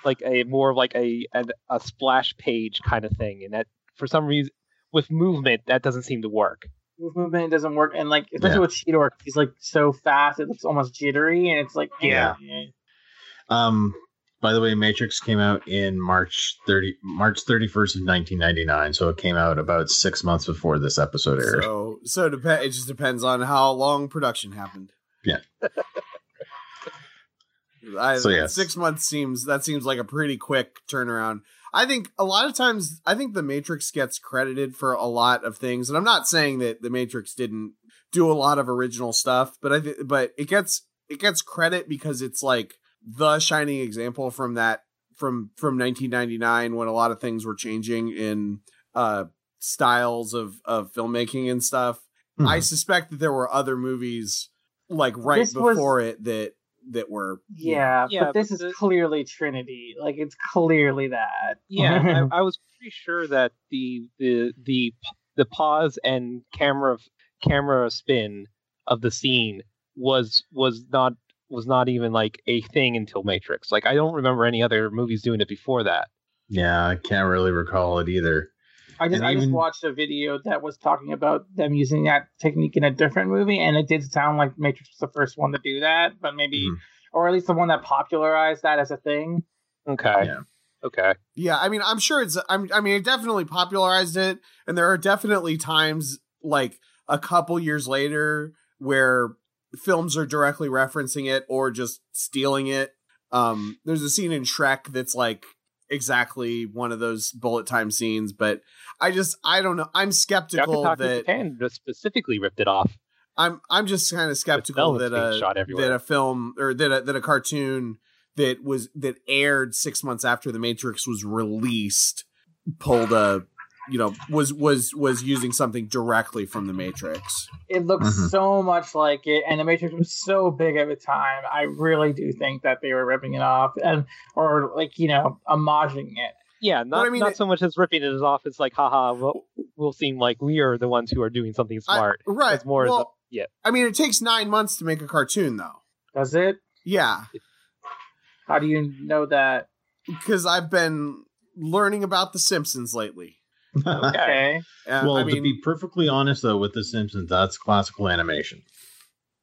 like a more of like a a, a splash page kind of thing, and that for some reason with movement that doesn't seem to work. movement doesn't work, and like especially Yeah. with Cheetor, he's like so fast, it looks almost jittery, and it's like Yeah. Um, by the way, Matrix came out in March thirty March thirty first of nineteen ninety nine, so it came out about six months before this episode aired. So, so it, dep- it just depends on how long production happened. Yeah. I, So, yes. six months seems that seems like a pretty quick turnaround. I think a lot of times, I think the Matrix gets credited for a lot of things, and I'm not saying that the Matrix didn't do a lot of original stuff, but I think, but it gets it gets credit because it's like the shining example from that from from 1999 when a lot of things were changing in uh styles of of filmmaking and stuff. Mhm. I suspect that there were other movies like right This was- before it that that were Yeah, Yeah, but this but is the- clearly Trinity. Like it's clearly that. Yeah, I, I was pretty sure that the the the the pause and camera camera spin of the scene was was not was not even like a thing until Matrix. Like I don't remember any other movies doing it before that. Yeah, I can't really recall it either. I just And I just even- watched a video that was talking about them using that technique in a different movie, and it did sound like Matrix was the first one to do that, but maybe, Mhm. or at least the one that popularized that as a thing. Okay. Yeah. Okay. Yeah, I mean, I'm sure it's. I'm, I mean, it definitely popularized it, and there are definitely times like a couple years later where films are directly referencing it or just stealing it. Um, there's a scene in Shrek that's like exactly one of those bullet time scenes, but I just I don't know. I'm skeptical that Japan specifically ripped it off. I'm I'm just kind of skeptical that a that a film or that a, that a cartoon that was that aired six months after the Matrix was released pulled a you know was was was using something directly from the Matrix. It looks Mhm. so much like it, and the Matrix was so big at the time. I really do think that they were ripping it off, and or like you know, homaging it. Yeah, not I mean, not it- so much as ripping it off. It's like, haha, we'll, we'll seem like we are the ones who are doing something I- smart. right. It's more as a, well, yeah. I mean, it takes nine months to make a cartoon, though. Does it? Yeah, How do you know that? because I've been learning about The Simpsons lately. Okay. Uh, well, I to be perfectly honest, though, with The Simpsons, that's classical animation.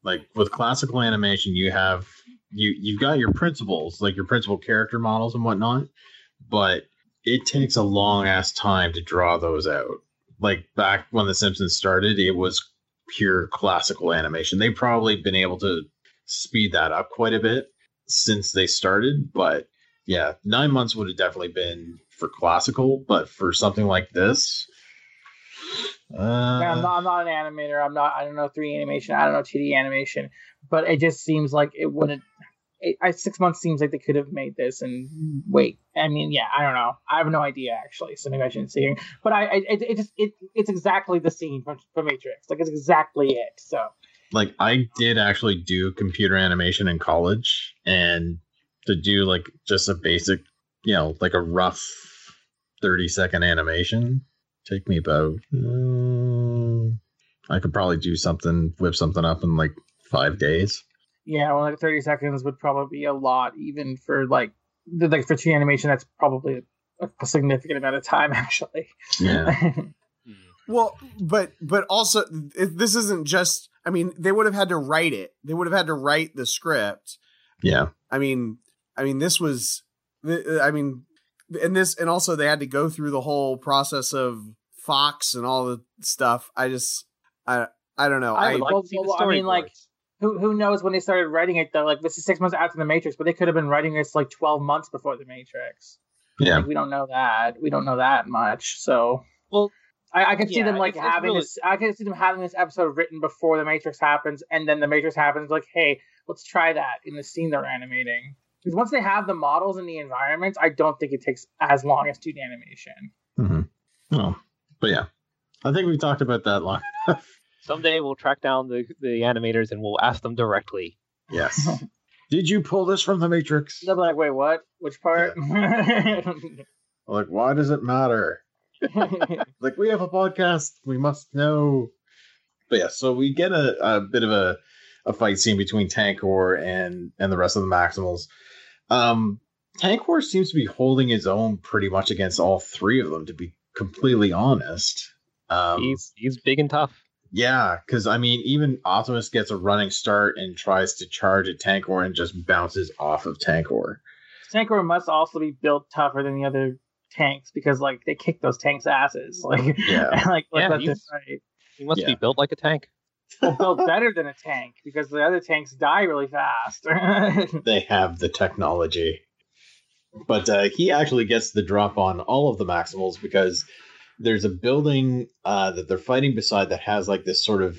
Like with classical animation, you have you you've got your principles, like your principal character models and whatnot, but it takes a long ass time to draw those out. Like back when The Simpsons started, it was pure classical animation. They've probably been able to speed that up quite a bit since they started, but yeah, nine months would have definitely been for classical, but for something like this, uh, I'm not, I'm not an animator. I'm not. I don't know 3D animation. I don't know 2D animation. But it just seems like it wouldn't. It, I, six months seems like they could have made this and wait. I mean, yeah, I don't know. I have no idea actually. So maybe I shouldn't say. it. But I, I it, it just it it's exactly the scene from, from Matrix. Like it's exactly it. So like I did actually do computer animation in college, and to do like just a basic, you know, like a rough thirty second animation, take me about. Uh, I could probably do something, whip something up in like five days. yeah, well, like 30 seconds would probably be a lot, even for like the- like for 2D animation. That's probably a, a significant amount of time actually. Yeah, Well, but but also it, this isn't just. I mean, they would have had to write it. They would have had to write the script. yeah, I mean, I mean, this was. I mean, and this, and also they had to go through the whole process of Fox and all the stuff. I just, I, I don't know. I I, would like well, see the well, I mean, like, who who knows when they started writing it though? Like this is six months after the Matrix, but they could have been writing this like twelve months before the Matrix. yeah. Like, we don't know that. We don't know that much. So Well, I, I could see yeah, them like it's- it's having really- this. I can see them having this episode written before the Matrix happens, and then the Matrix happens. Like, hey, let's try that in the scene they're animating. Because once they have the models and the environments, I don't think it takes as long as 2D animation. hmm Oh, but yeah, I think we've talked about that long enough. someday we'll track down the, the animators and we'll ask them directly. Yes. Did you pull this from the Matrix? They'll be like, wait, what? Which part? Like, why does it matter? like we have a podcast we must know but yeah so we get a, a bit of a, a fight scene between tankor and and the rest of the maximals um tankor seems to be holding his own pretty much against all three of them to be completely honest um he's he's big and tough. yeah because i mean even optimus gets a running start and tries to charge at tankor and just bounces off of tankor Tankor must also be built tougher than the other tanks because like they kick those tanks' asses. Like Yeah. like Yeah, let right. He must Yeah. be built like a tank. Well, built better than a tank because the other tanks die really fast. they have the technology. But uh, he actually gets the drop on all of the Maximals because there's a building uh, that they're fighting beside that has like this sort of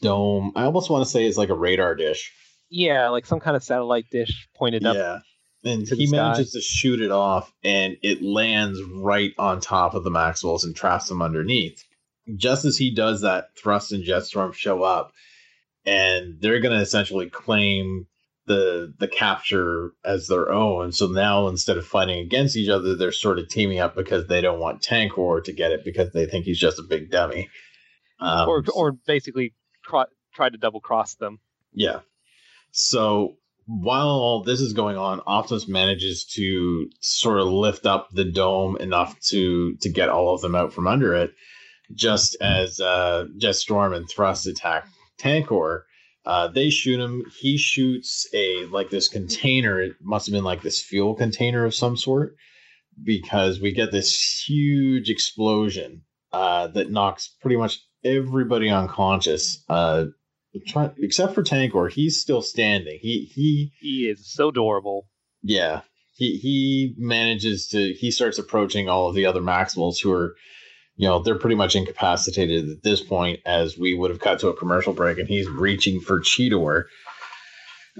dome. I almost want to say it's like a radar dish. Yeah, like some kind of satellite dish pointed up. Yeah. And to he the sky. manages to shoot it off, and it lands right on top of the Maximals and traps them underneath. Just as he does that, Thrust and Jetstorm show up, and they're going to essentially claim the the capture as their own. So now instead of fighting against each other, they're sort of teaming up because they don't want Tankor to get it because they think he's just a big dummy. Um, or or basically try, try to double cross them. yeah. So while all this is going on, Optimus manages to sort of lift up the dome enough to to get all of them out from under it. Just as uh, Jetstorm and Thrust attack Tankor, uh, they shoot him. He shoots a like this container. It must have been like this fuel container of some sort, because we get this huge explosion uh, that knocks pretty much everybody unconscious. Uh, try- except for Tankor, he's still standing. He he He is so adorable. yeah. He he manages to he starts approaching all of the other Maximals who are you know, they're pretty much incapacitated at this point as we would have cut to a commercial break and he's reaching for Cheetor.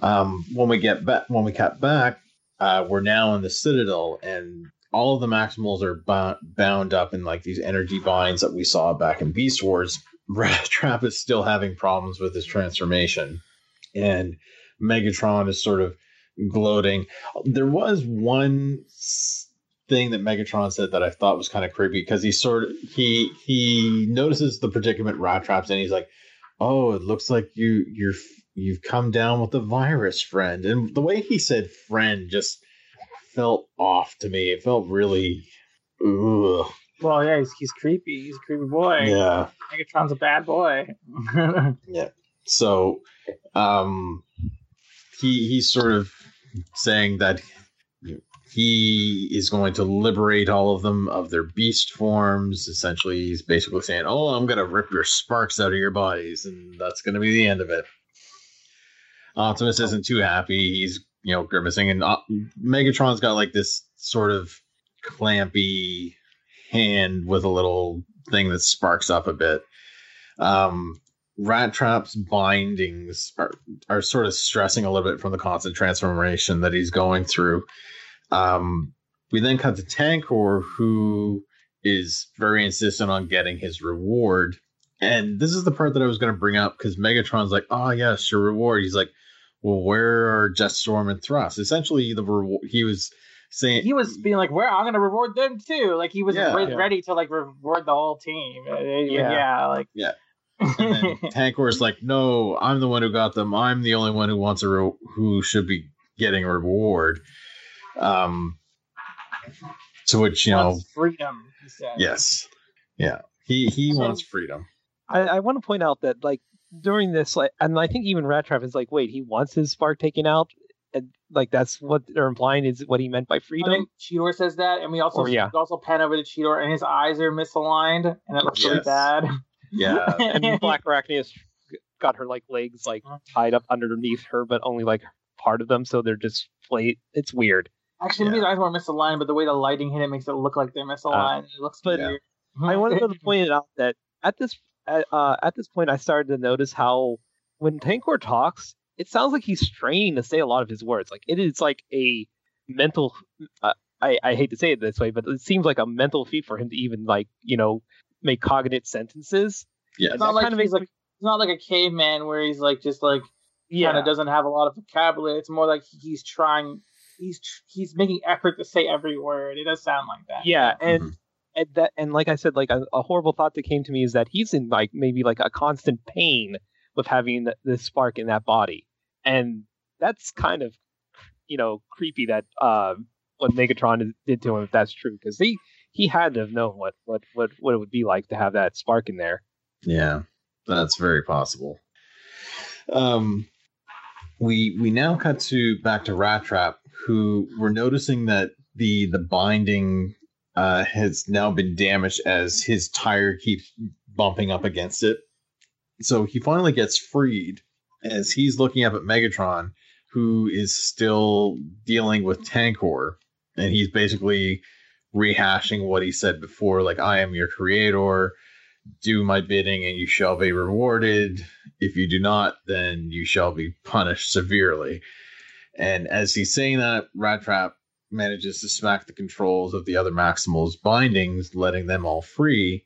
Um when we get back when we cut back, uh we're now in the Citadel and all of the Maximals are bound, bound up in like these energy binds that we saw back in Beast Wars. Trap is still having problems with his transformation. And Megatron is sort of gloating. There was one thing that Megatron said that I thought was kind of creepy because he sort of he he notices the predicament Rat Traps and he's like, "Oh, it looks like you you're you've come down with the virus, friend." And the way he said "friend" just felt off to me. It felt really, ugh. Well, yeah, he's, he's creepy. He's a creepy boy. yeah. Megatron's a bad boy. Yeah. So, um, he he's sort of saying that he is going to liberate all of them of their beast forms. Essentially, he's basically saying, "Oh, I'm going to rip your sparks out of your bodies, and that's going to be the end of it." Optimus isn't too happy. He's you know grimacing, and uh, Megatron's got like this sort of clampy hand with a little thing that sparks up a bit. Um, Rat Trap's bindings are, are sort of stressing a little bit from the constant transformation that he's going through. Um, we then cut to Tankor, who is very insistent on getting his reward. And this is the part that I was going to bring up because Megatron's like, oh, yes, your reward. He's like, well, where are Jetstorm and Thrust? Essentially, the reward he was saying he was being like, "Where I'm gonna reward them too." Like he was Yeah. re- Yeah. ready to like reward the whole team. Uh, Yeah. yeah, like Yeah. And then Tankor's like, no, I'm the one who got them. I'm the only one who wants a re- who should be getting a reward. Um, to which you know, wants freedom. He said. yes, yeah, he he So- wants freedom. I, I want to point out that like during this, like, and I think even Rat Trap is like, wait, he wants his spark taken out, and like that's what they're implying is what he meant by I freedom. think Cheetor says that, and we also Or, yeah. we also pan over to Cheetor, and his eyes are misaligned, and it looks really bad. Yeah, and Black Arachnia's got her like legs like tied up underneath her, but only like part of them, so they're just flayed. It's weird. Actually, maybe Yeah. his eyes weren't misaligned, but the way the lighting hit it makes it look like they're misaligned. it looks but- weird. I wanted to point it out that at this at, uh, at this point, I started to notice how when Tankor talks, it sounds like he's straining to say a lot of his words. Like it is like a mental. Uh, I I hate to say it this way, but it seems like a mental feat for him to even like you know make cognate sentences. yeah, It's not like kind of he's makes like it's not like a caveman where he's like just like Yeah, kind of doesn't have a lot of vocabulary. It's more like he's trying. He's he's making effort to say every word. It does sound like that. yeah, and Mhm. and that and like I said, like a, a horrible thought that came to me is that he's in like maybe like a constant pain with having th- this spark in that body, and that's kind of you know creepy that uh, what Megatron did- did to him if that's true because he he had to have known what what what what it would be like to have that spark in there. yeah, that's very possible. Um, we we now cut to back to Rat Trap, who we're noticing that the the binding uh, has now been damaged as his tire keeps bumping up against it. So he finally gets freed as he's looking up at Megatron, who is still dealing with Tankor, and he's basically rehashing what he said before, like "I am your creator." do my bidding and you shall be rewarded. If you do not, then you shall be punished severely. And as he's saying that, Rat Trap manages to smack the controls of the other Maximals bindings, letting them all free.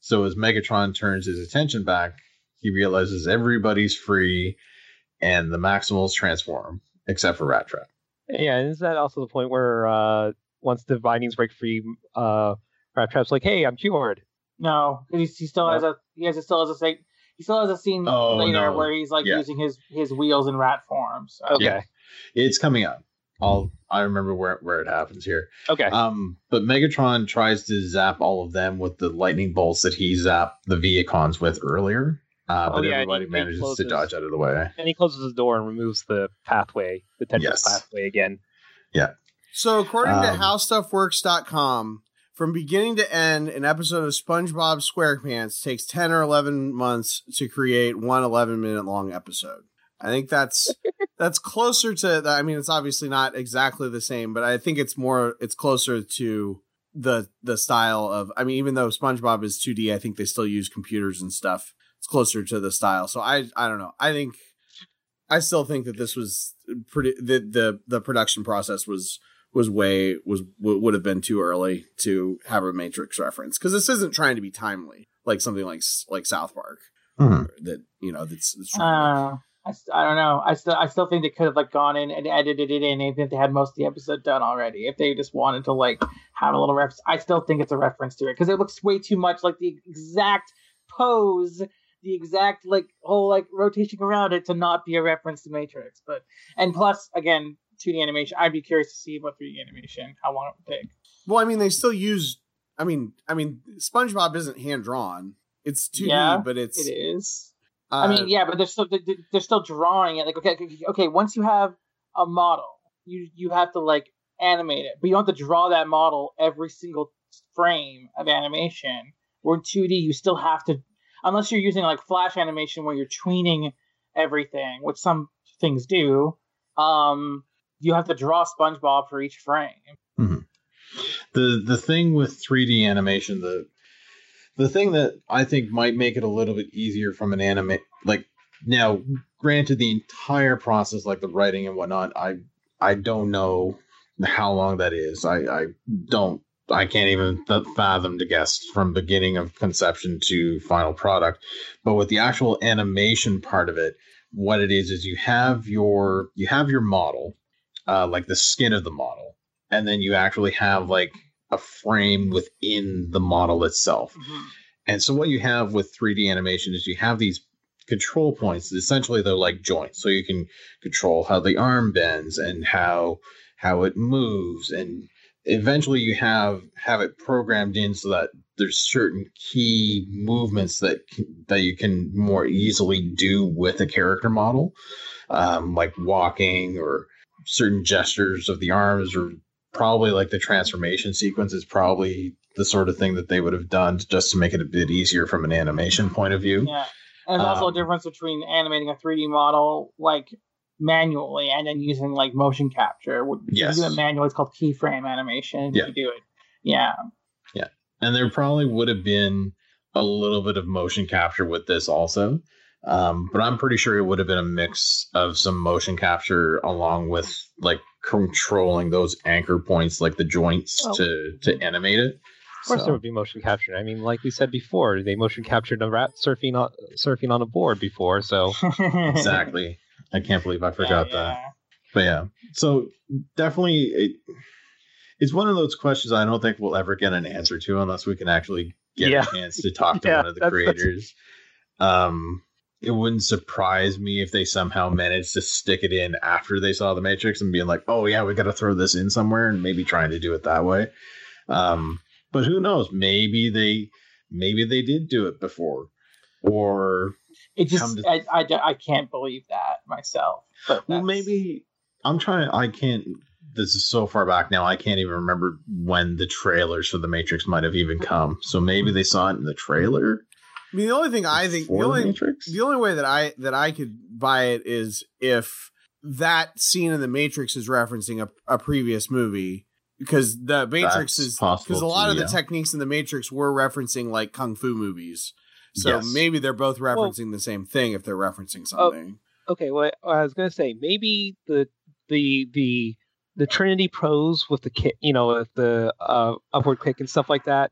So as Megatron turns his attention back, he realizes everybody's free and the Maximals transform, except for Rat Trap. Yeah, and is that also the point where uh, once the bindings break free, uh, Rat Trap's like, "Hey, I'm cured." No, he, he still has a he has a, still has a scene. He still has a scene Oh, later no. where he's like Yeah. using his his wheels in rat form. So. Okay, Yeah. It's coming up. I'll I remember where where it happens here. okay. Um, but Megatron tries to zap all of them with the lightning bolts that he zapped the Vehicons with earlier. Uh, Oh, but yeah, everybody he- he manages to dodge out of the way. and he closes the door and removes the pathway, the tendril Yes. pathway again. Yeah. So according to Um, HowStuffWorks.com, from beginning to end, an episode of SpongeBob SquarePants takes 10 or 11 months to create one 11 minute long episode. I think that's that's closer to I mean it's obviously not exactly the same, but I think it's more it's closer to the the style of I mean even though SpongeBob is 2D, I think they still use computers and stuff. It's closer to the style. So I I don't know. I think I still think that this was pretty the the the production process was was way was would have been too early to have a Matrix reference because this isn't trying to be timely like something like like South Park Mhm. that you know that's, that's trying Uh, I, st- I don't know. I still I still think they could have like gone in and edited it in even if they had most of the episode done already. If they just wanted to like have a little reference, I still think it's a reference to it because it looks way too much like the exact pose, the exact like whole like rotation around it to not be a reference to Matrix. But and plus again, 2D animation. I'd be curious to see what 3D animation how long it would take. Well, I mean, they still use. I mean, I mean, SpongeBob isn't hand drawn. It's 2D, Yeah, but it's. It is. Uh, I mean, yeah, but they're still they're, still drawing it. Like, okay, okay, once you have a model, you you have to like animate it, but you don't have to draw that model every single frame of animation. Where in 2D, you still have to, unless you're using like flash animation where you're tweening everything, which some things do. Um, you have to draw SpongeBob for each frame. the the thing with 3D animation, the the thing that I think might make it a little bit easier from an anime like now, granted the entire process, like the writing and whatnot, I I don't know how long that is. I I don't I can't even th- fathom to guess from beginning of conception to final product. But with the actual animation part of it, what it is is you have your you have your model, uh, like the skin of the model, and then you actually have like a frame within the model itself. And so what you have with 3D animation is you have these control points. Essentially, they're like joints, so you can control how the arm bends and how how it moves, and eventually you have have it programmed in so that there's certain key movements that can, that you can more easily do with a character model, um, like walking or certain gestures of the arms or probably like the transformation sequence is probably the sort of thing that they would have done just to make it a bit easier from an animation point of view. Yeah. And there's also Um, a difference between animating a 3D model like manually and then using like motion capture. Yes. You do it manually, it's called keyframe animation. Yeah. You do it. Yeah. Yeah. And there probably would have been a little bit of motion capture with this also. Um, but I'm pretty sure it would have been a mix of some motion capture along with like controlling those anchor points, like the joints Oh. to to animate it. Of course, So- there would be motion capture. I mean, like we said before, they motion captured a rat surfing on surfing on a board before. So exactly. I can't believe I forgot Yeah, that. But yeah, so definitely it, it's one of those questions I don't think we'll ever get an answer to unless we can actually get Yeah. a chance to talk to Yeah, one of the that's- that's- creators. Um, it wouldn't surprise me if they somehow managed to stick it in after they saw the Matrix and being like, "Oh yeah, we got to throw this in somewhere," and maybe trying to do it that way. Um, but who knows? Maybe they maybe they did do it before, or It just, to- I, I, I can't believe that myself. But Well, maybe I'm trying. I can't. This is so far back now. I can't even remember when the trailers for the Matrix might have even come. So maybe they saw it in the trailer. I mean, the only thing I think the only Matrix. the only way that I that I could buy it is if that scene in the Matrix is referencing a, a previous movie because the Matrix That's is possible because a lot too, of the yeah. techniques in the Matrix were referencing like kung fu movies. So Yes. maybe they're both referencing the same thing if they're referencing something. okay, well, I was gonna say maybe the the the the Trinity pros with the ki- you know with the uh, upward kick and stuff like that.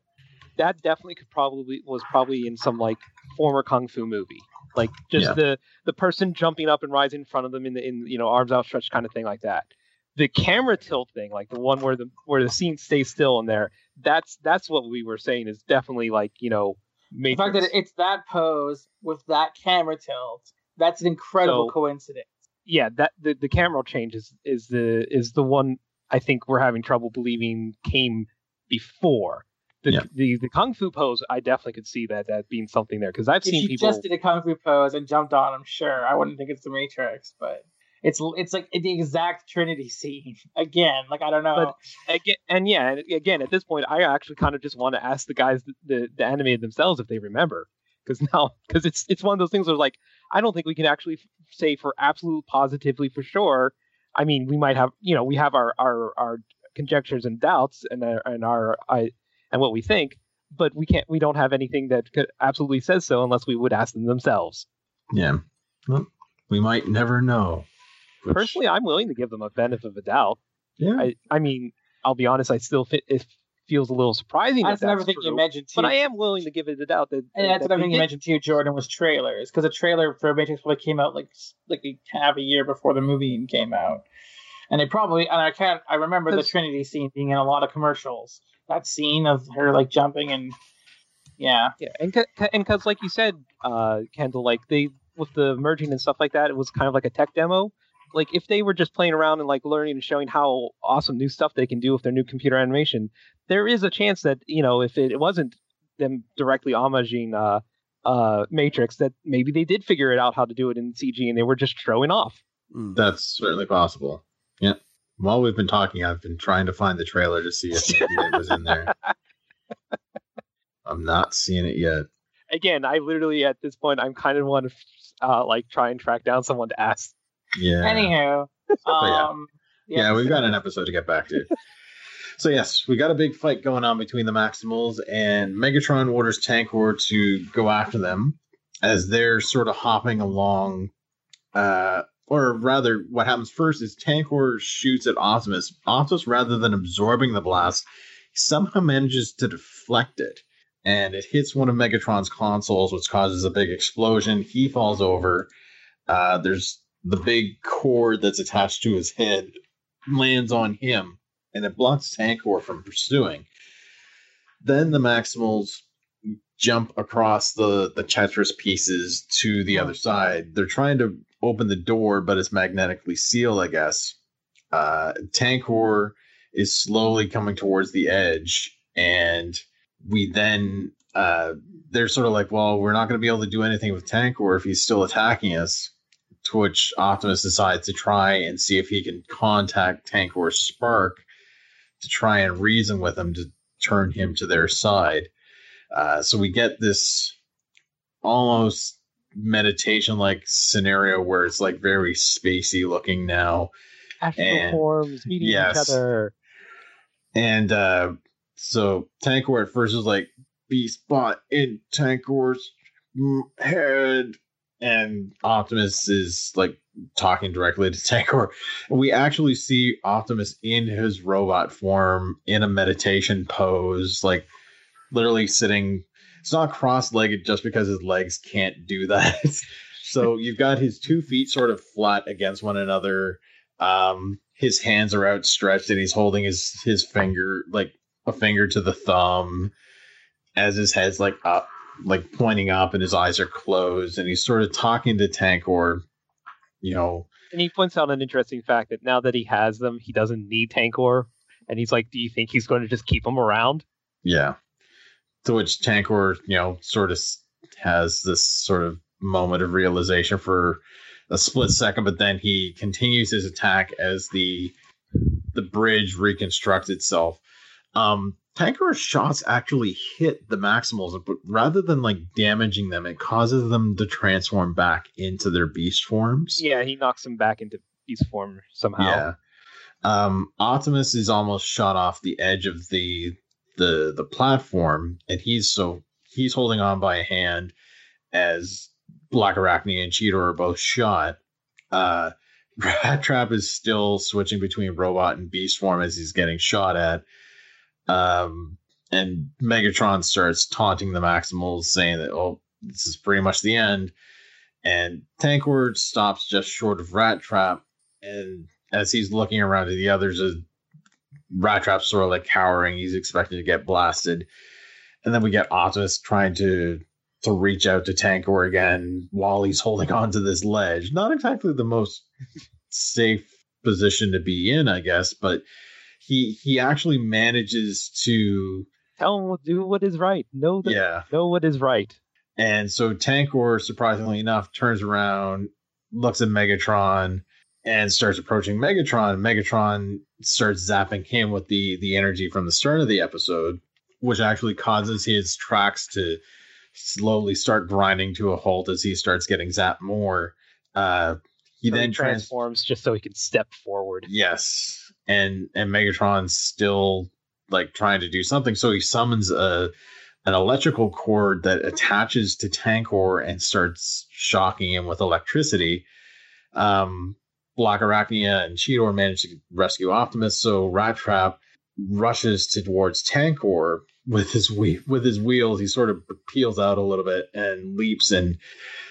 That definitely could probably was probably in some like former kung fu movie, like just Yeah. the the person jumping up and rising in front of them in the in you know arms outstretched kind of thing like that. The camera tilt thing, like the one where the where the scene stays still in there, that's that's what we were saying is definitely like you know the fact that it's that pose with that camera tilt, that's an incredible So- coincidence. yeah, that the, the camera change is, is the is the one I think we're having trouble believing came before. The, Yeah. the the kung fu pose, I definitely could see that that being something there because I've If seen you people. just did a kung fu pose and jumped on I'm sure, I wouldn't think it's the Matrix, but It's it's like the exact Trinity scene again. Like I don't know. But again, and yeah, and again at this point, I actually kind of just want to ask the guys the the, the animated themselves if they remember, because now because it's it's one of those things where like I don't think we can actually say for absolute positively for sure. I mean, we might have you know we have our our our conjectures and doubts and our, and our I and what we think, but we can't we don't have anything that could absolutely says so unless we would ask them themselves. Yeah. Well, we might never know. Which- Personally, I'm willing to give them a benefit of a doubt. yeah. I I mean, I'll be honest, I still fit, it feels a little surprising. that's that another thing you mentioned too. but I am willing to give it a doubt that. And that's that another they thing you did- mentioned too, Jordan, was trailers because a trailer for Matrix probably came out like like a half a year before the movie came out, and they probably and I can't I remember the Trinity scene being in a lot of commercials. That scene of her like jumping and yeah, Yeah, and ca- ca- and because like you said, uh, Kendall, like they with the merging and stuff like that, it was kind of like a tech demo. Like if they were just playing around and like learning and showing how awesome new stuff they can do with their new computer animation, there is a chance that you know if it it wasn't them directly homaging uh, uh, Matrix, that maybe they did figure it out how to do it in CG and they were just showing off. That's certainly possible. Yeah. While we've been talking, I've been trying to find the trailer to see if maybe it was in there. I'm not seeing it yet. Again, I literally at this point I'm kind of want to uh, like try and track down someone to ask. Yeah. Anywho, yeah. um, yeah, we've got an episode to get back to. so yes, we got a big fight going on between the Maximals and Megatron orders Tankor to go after them as they're sort of hopping along. Uh, or rather, what happens first is Tankor shoots at Optimus. Optimus, rather than absorbing the blast, somehow manages to deflect it, and it hits one of Megatron's consoles, which causes a big explosion. He falls over. Uh, there's the big cord that's attached to his head lands on him, and it blocks Tankor from pursuing. Then the Maximals jump across the the Tetris pieces to the other side. They're trying to open the door, but it's magnetically sealed, I guess. Uh, Tankor is slowly coming towards the edge, and we then uh, they're sort of like, well, we're not going to be able to do anything with Tankor if he's still attacking us. To which Optimus decides to try and see if he can contact Tankor's spark to try and reason with him to turn him to their side. Uh, so we get this almost meditation like scenario where it's like very spacey looking now. Astral And- forms meeting yes. each other. And uh, so Tankor at first was like, be spot in Tankor's head. And Optimus is like talking directly to Tankor. We actually see Optimus in his robot form in a meditation pose, like literally sitting. It's not cross legged just because his legs can't do that. so you've got his two feet sort of flat against one another. Um, his hands are outstretched and he's holding his his finger like a finger to the thumb as his head's like up like pointing up and his eyes are closed and he's sort of talking to Tankor you know And he points out an interesting fact that now that he has them, he doesn't need Tankor. And he's like, "Do you think he's going to just keep them around?" yeah to which Tankor you know sort of has this sort of moment of realization for a split second but then he continues his attack as the the bridge reconstructs itself um Tankor's shots actually hit the Maximals, but rather than like damaging them, it causes them to transform back into their beast forms. Yeah, he knocks them back into beast form somehow. Yeah. Um, Optimus is almost shot off the edge of the the the platform, and he's so he's holding on by a hand as Black Arachnia and Cheetor are both shot. Uh, Rat Trap is still switching between robot and beast form as he's getting shot at. Um, and Megatron starts taunting the Maximals, saying that, oh, this is pretty much the end. And Tankor stops just short of Rat Trap. And as he's looking around to the others, Rat Trap's sort of like cowering. He's expecting to get blasted. And then we get Optimus trying to to reach out to Tankor again while he's holding on to this ledge. Not exactly the most safe position to be in, I guess, but he he actually manages to Tell him do what is right. Know that yeah. know what is right. And so Tankor, surprisingly enough, turns around, looks at Megatron, and starts approaching Megatron. Megatron starts zapping him with the the energy from the start of the episode, which actually causes his tracks to slowly start grinding to a halt as he starts getting zapped more. Uh, he So then trans- transforms just so he can step forward. Yes, and and Megatron's still like trying to do something, so he summons a an electrical cord that attaches to Tankor and starts shocking him with electricity. Um, Black Arachnia and Cheetor manage to rescue Optimus, so Rat Trap rushes towards Tankor with his we- with his wheels. He sort of peels out a little bit and leaps and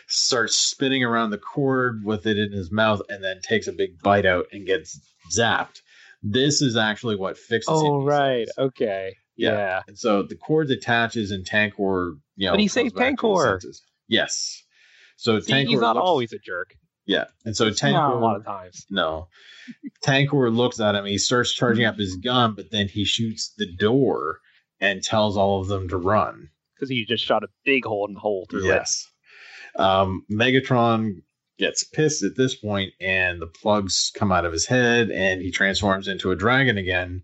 starts spinning around the cord with it in his mouth, and then takes a big bite out and gets zapped. This is actually what fixes. Oh right, okay, Yeah. yeah. And so the cord attaches, and Tankor, you know, But he comes saved back to his Tankor. Yes. So See, Tankor he's not looks- always a jerk. Yeah, and so No. Tankor A lot of times. no. Tankor looks at him. He starts charging up his gun, but then he shoots the door and tells all of them to run. because he just shot a big hole in the hole through it. Yes. Um, Megatron gets pissed at this point, and the plugs come out of his head, and he transforms into a dragon again.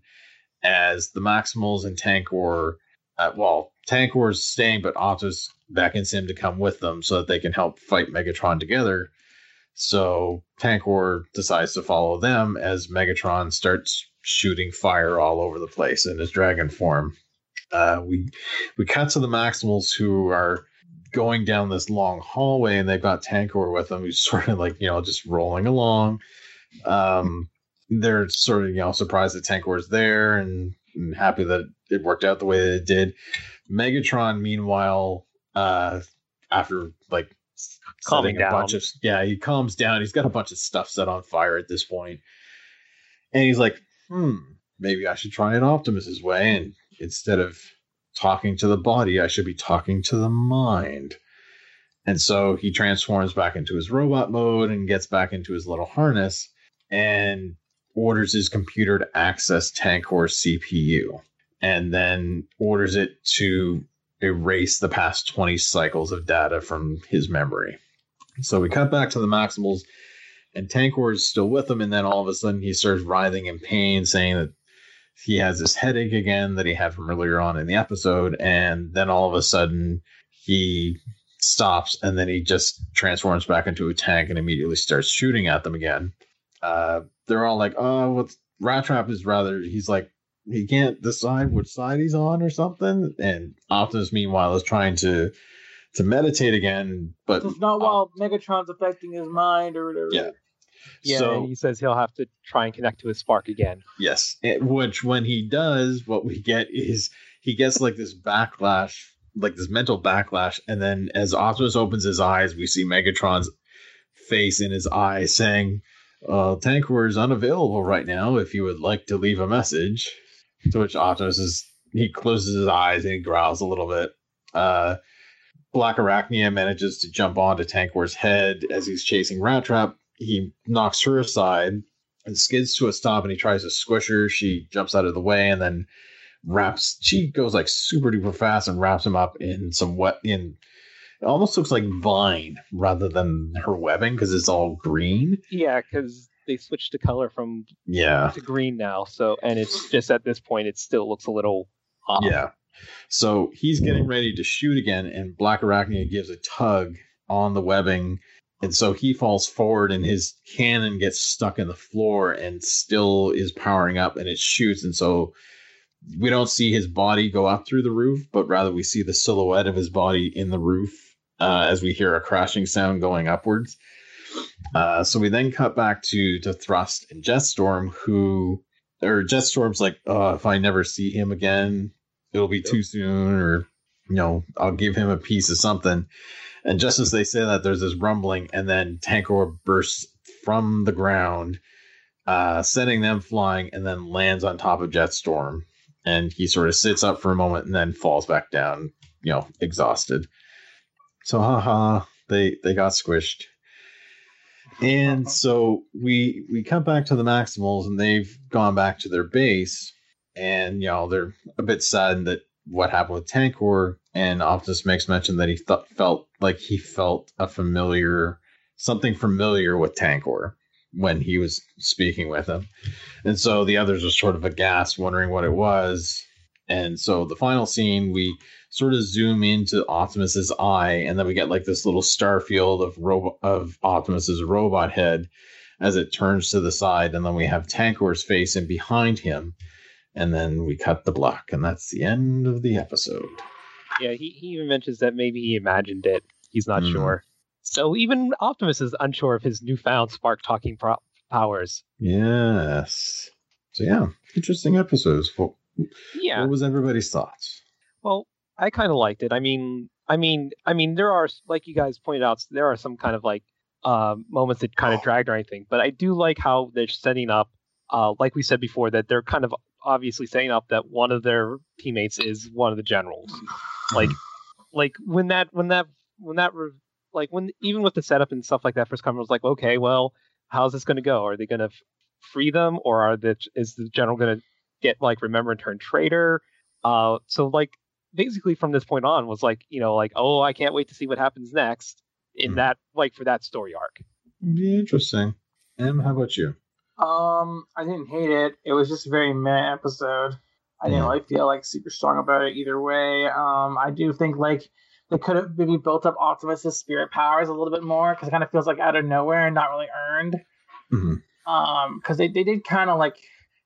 As the Maximals and Tankor, uh, well, Tankor's staying, but Optimus beckons him to come with them so that they can help fight Megatron together. So Tankor decides to follow them as Megatron starts shooting fire all over the place in his dragon form. Uh, we we cut to the Maximals who are going down this long hallway and they've got Tankor with them who's sort of like, you know, just rolling along. Um, they're sort of, you know, surprised that Tankor's there and, and happy that it worked out the way that it did. Megatron, meanwhile, uh, after like Calming setting a down. bunch of yeah, he calms down. He's got a bunch of stuff set on fire at this point, and he's like, "Hmm, maybe I should try it Optimus's way, and instead of talking to the body, I should be talking to the mind." And so he transforms back into his robot mode and gets back into his little harness and orders his computer to access Tankor's CPU and then orders it to erase the past 20 cycles of data from his memory. So we cut back to the Maximals, and Tankor is still with him, and then all of a sudden he starts writhing in pain, saying that he has this headache again that he had from earlier on in the episode, and then all of a sudden he stops, and then he just transforms back into a tank and immediately starts shooting at them again. Uh, they're all like, "Oh, what's Rat Trap is rather." He's like, he can't decide which side he's on or something, and Optimus meanwhile is trying to to meditate again, but It's not while Megatron's affecting his mind or whatever. Yeah. Yeah, so he says he'll have to try and connect to his spark again. Yes. It- which when he does, what we get is he gets like this backlash, like this mental backlash, and then as Optimus opens his eyes, we see Megatron's face in his eyes saying, uh, Tankor is unavailable right now if you would like to leave a message. To which Optimus is he closes his eyes and he growls a little bit. Uh Black Arachnia manages to jump onto Tankor's head as he's chasing Rat Trap. He knocks her aside and skids to a stop and he tries to squish her. She jumps out of the way and then wraps she goes like super duper fast and wraps him up in some wet in it almost looks like vine rather than her webbing because it's all green. Yeah, because they switched the color from Yeah. to green now. So, and it's just at this point, it still looks a little off. Yeah. So he's getting ready to shoot again, and Black Arachnia gives a tug on the webbing. And so he falls forward, and his cannon gets stuck in the floor and still is powering up, and it shoots. And so we don't see his body go up through the roof, but rather we see the silhouette of his body in the roof uh, as we hear a crashing sound going upwards. Uh, so we then cut back to to Thrust and Jetstorm, who or Jetstorm's like, uh, if I never see him again, it'll be too soon, or you know, I'll give him a piece of something. And just as they say that, there's this rumbling, and then Tankor bursts from the ground, uh, setting them flying, and then lands on top of Jetstorm. And he sort of sits up for a moment and then falls back down, you know, exhausted. So, haha, they they got squished. And so we we come back to the Maximals, and they've gone back to their base, and you know they're a bit saddened that what happened with Tankor. And Optimus makes mention that he felt like he felt a familiar something familiar with Tankor. when he was speaking with him. And so the others are sort of aghast, wondering what it was. And so the final scene, we sort of zoom into Optimus's eye, and then we get like this little star field of robo- of Optimus's robot head as it turns to the side, and then we have Tankor's face and behind him, and then we cut the block, and that's the end of the episode. Yeah, he, he even mentions that maybe he imagined it. He's not Mhm. sure. So even Optimus is unsure of his newfound spark talking pro- powers. Yes. So yeah, interesting episodes. What, Yeah. what was everybody's thoughts? Well, I kind of liked it. I mean, I mean, I mean, there are like you guys pointed out, there are some kind of like uh, moments that kind of dragged or anything, but I do like how they're setting up. Uh, like we said before, that they're kind of obviously setting up that one of their teammates is one of the generals. Like, like when that when that when that re- like when even with the setup and stuff like that first come, I was like, okay, well, how's this going to go? Are they going to f- free them, or are the is the general going to get like remember and turn traitor? Uh, so like basically from this point on was like you know like oh I can't wait to see what happens next in Mhm. that like for that story arc. Be interesting. Em, how about you? Um, I didn't hate it. It was just a very meh episode. I didn't really feel like super strong about it either way. Um, I do think like they could have maybe built up Optimus's spirit powers a little bit more because it kind of feels like out of nowhere and not really earned. Mhm. Um, because they, they did kind of like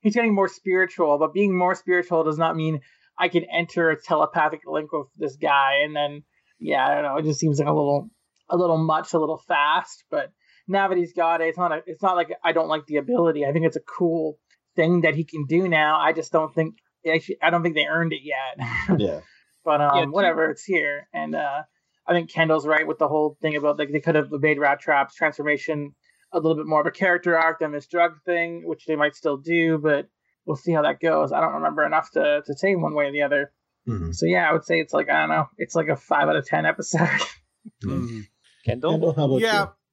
he's getting more spiritual, but being more spiritual does not mean I can enter a telepathic link with this guy and then yeah, I don't know. It just seems like a little a little much, a little fast, but now that he's got it, it's not a, it's not like I don't like the ability. I think it's a cool thing that he can do now. I just don't think actually I don't think they earned it yet. Yeah. but um Yeah, whatever, it's here. And uh I think Kendall's right with the whole thing about like they could have made Rat Trap's transformation a little bit more of a character arc than this drug thing, which they might still do, but we'll see how that goes. I don't remember enough to, to say one way or the other. Mhm. So yeah, I would say it's like I don't know, it's like a five out of ten episode. Mhm. Kendall, Kendall, how about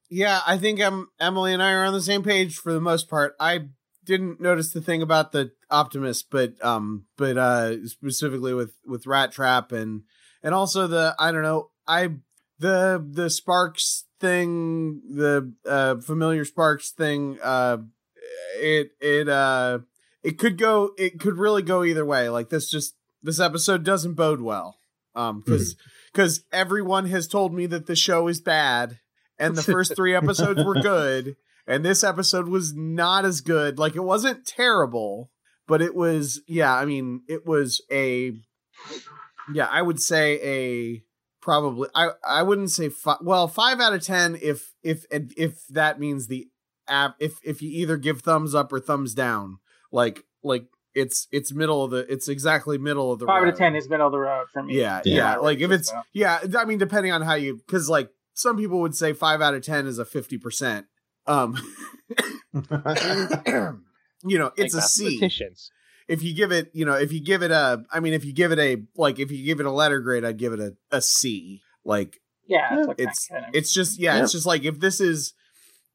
Yeah. I think Emily and I are on the same page for the most part. I didn't notice the thing about the optimist, but um, but uh, specifically with with Rat Trap and and also the I don't know I the the Sparks thing, the uh familiar Sparks thing. Uh, it it uh it could go it could really go either way. Like this just this episode doesn't bode well. Um, because because everyone has told me that the show is bad and the first three episodes were good and this episode was not as good like it wasn't terrible but it was yeah i mean it was a yeah i would say a probably i i wouldn't say five well five out of ten if if if that means the app if if you either give thumbs up or thumbs down like like it's it's middle of the it's exactly middle of the five out road. of ten is middle of the road for me. Yeah, Yeah. yeah. Like if it's So. yeah, I mean depending on how you because like some people would say five out of ten is a fifty percent. Um, you know, it's like a C. If you give it, you know, if you give it a, I mean, if you give it a like, if you give it a letter grade, I'd give it a a C. Like yeah, it's, like it's kind of- it's just yeah, Yeah. it's just like if this is,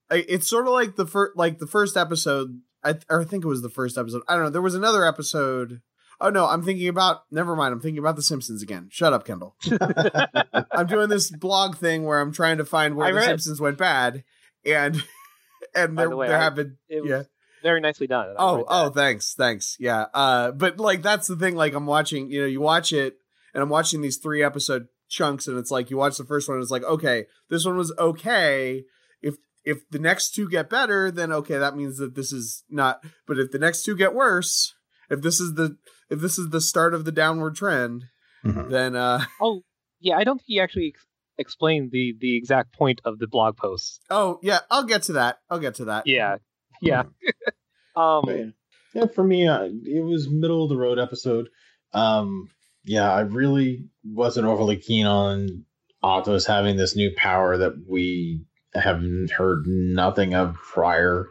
it's sort of like the first like the first episode. I or I think it was the first episode. I don't know. There was another episode. Oh no, I'm thinking about. Never mind. I'm thinking about The Simpsons again. Shut up, Kendall. I'm doing this blog thing where I'm trying to find where I The read. Simpsons went bad, and and By there the way, there I- have been It was yeah. very nicely done. I Oh, oh, thanks, thanks. Yeah. Uh, but like that's the thing. Like I'm watching, you know, you watch it, and I'm watching these three episode chunks, and it's like you watch the first one, and it's like, okay, this one was okay. If if the next two get better, then okay, that means that this is not. But if the next two get worse, if this is the if this is the start of the downward trend, Mhm. then uh, Oh, yeah. I don't think he actually ex- explained the the exact point of the blog post. oh yeah, I'll get to that. I'll get to that. Yeah, yeah. um, yeah. yeah, for me, uh, it was middle of the road episode. Um, yeah, I really wasn't overly keen on Optimus having this new power that we have heard nothing of prior,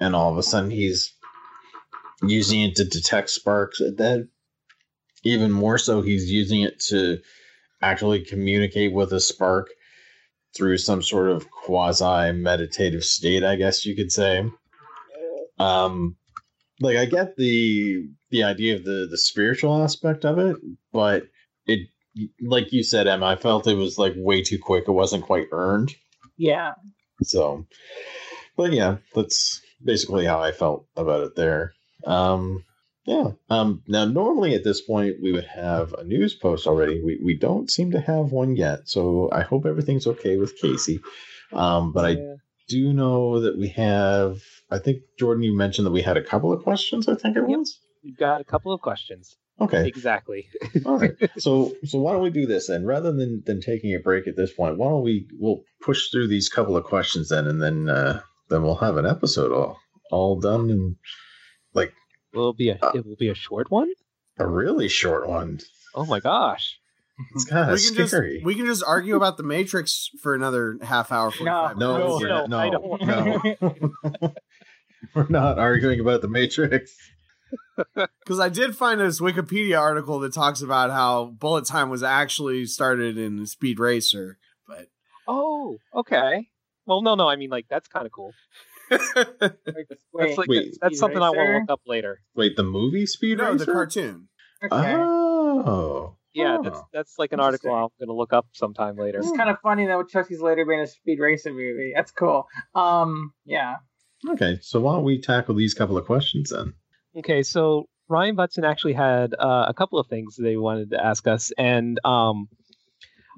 and all of a sudden he's using it to detect sparks. And then, even more so, he's using it to actually communicate with a spark through some sort of quasi meditative state, I guess you could say. Um, like I get the the idea of the the spiritual aspect of it, but it like you said, Emma, I felt it was like way too quick. It wasn't quite earned. yeah. So but yeah, that's basically how I felt about it there. Um, yeah. Um, now, normally at this point, we would have a news post already. We, we don't seem to have one yet. So I hope everything's okay with Casey. Um, but I do know that we have, I think, Jordan, you mentioned that we had a couple of questions, I think it Yep. was. We've got a couple of questions. Okay. Exactly. All right. So so why don't we do this then? Rather than than taking a break at this point, why don't we we'll push through these couple of questions then and then uh then we'll have an episode all all done and will it be a Uh, it will be a short one? a really short one. Oh my gosh. It's kind of we can just we can just argue about the Matrix for another half hour. 45 no, minutes. no, not- no, I don't no. we're not arguing about the Matrix. Because I did find this Wikipedia article that talks about how bullet time was actually started in Speed Racer, but Oh, okay. Well, no, no. I mean, like that's kind of cool. Wait, That's like Wait. that's something I want to look up later. Wait, the movie Speed no, Racer? the cartoon. okay. Oh. Yeah, Oh. that's that's like an article I'm gonna look up sometime later. It's kind of funny that Wachowskis later being a speed racer movie. That's cool. Um, yeah. Okay, so why don't we tackle these couple of questions then? Okay, so Ryan Butson actually had uh, a couple of things they wanted to ask us, and um,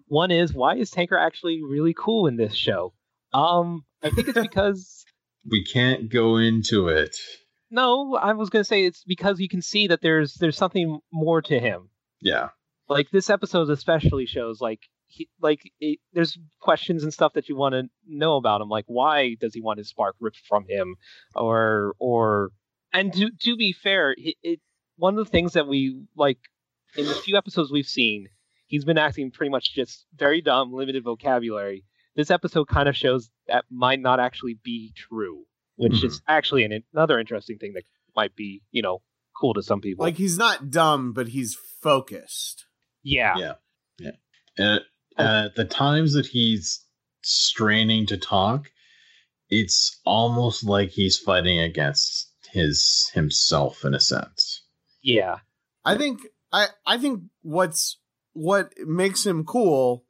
one is why is Tankor actually really cool in this show? Um, I think it's because We can't go into it. no, I was gonna say it's because you can see that there's there's something more to him. Yeah. Like this episode especially shows like he like it, there's questions and stuff that you want to know about him, like why does he want his spark ripped from him, or or and to to be fair, it, it one of the things that we like in the few episodes we've seen, he's been acting pretty much just very dumb, limited vocabulary. This episode kind of shows that might not actually be true, which mm-hmm. is actually an, another interesting thing that might be, you know, cool to some people. Like he's not dumb, but he's focused. yeah, Yeah. And at uh, uh, the times that he's straining to talk, it's almost like he's fighting against his himself in a sense. yeah, I think I I think what's what makes him cool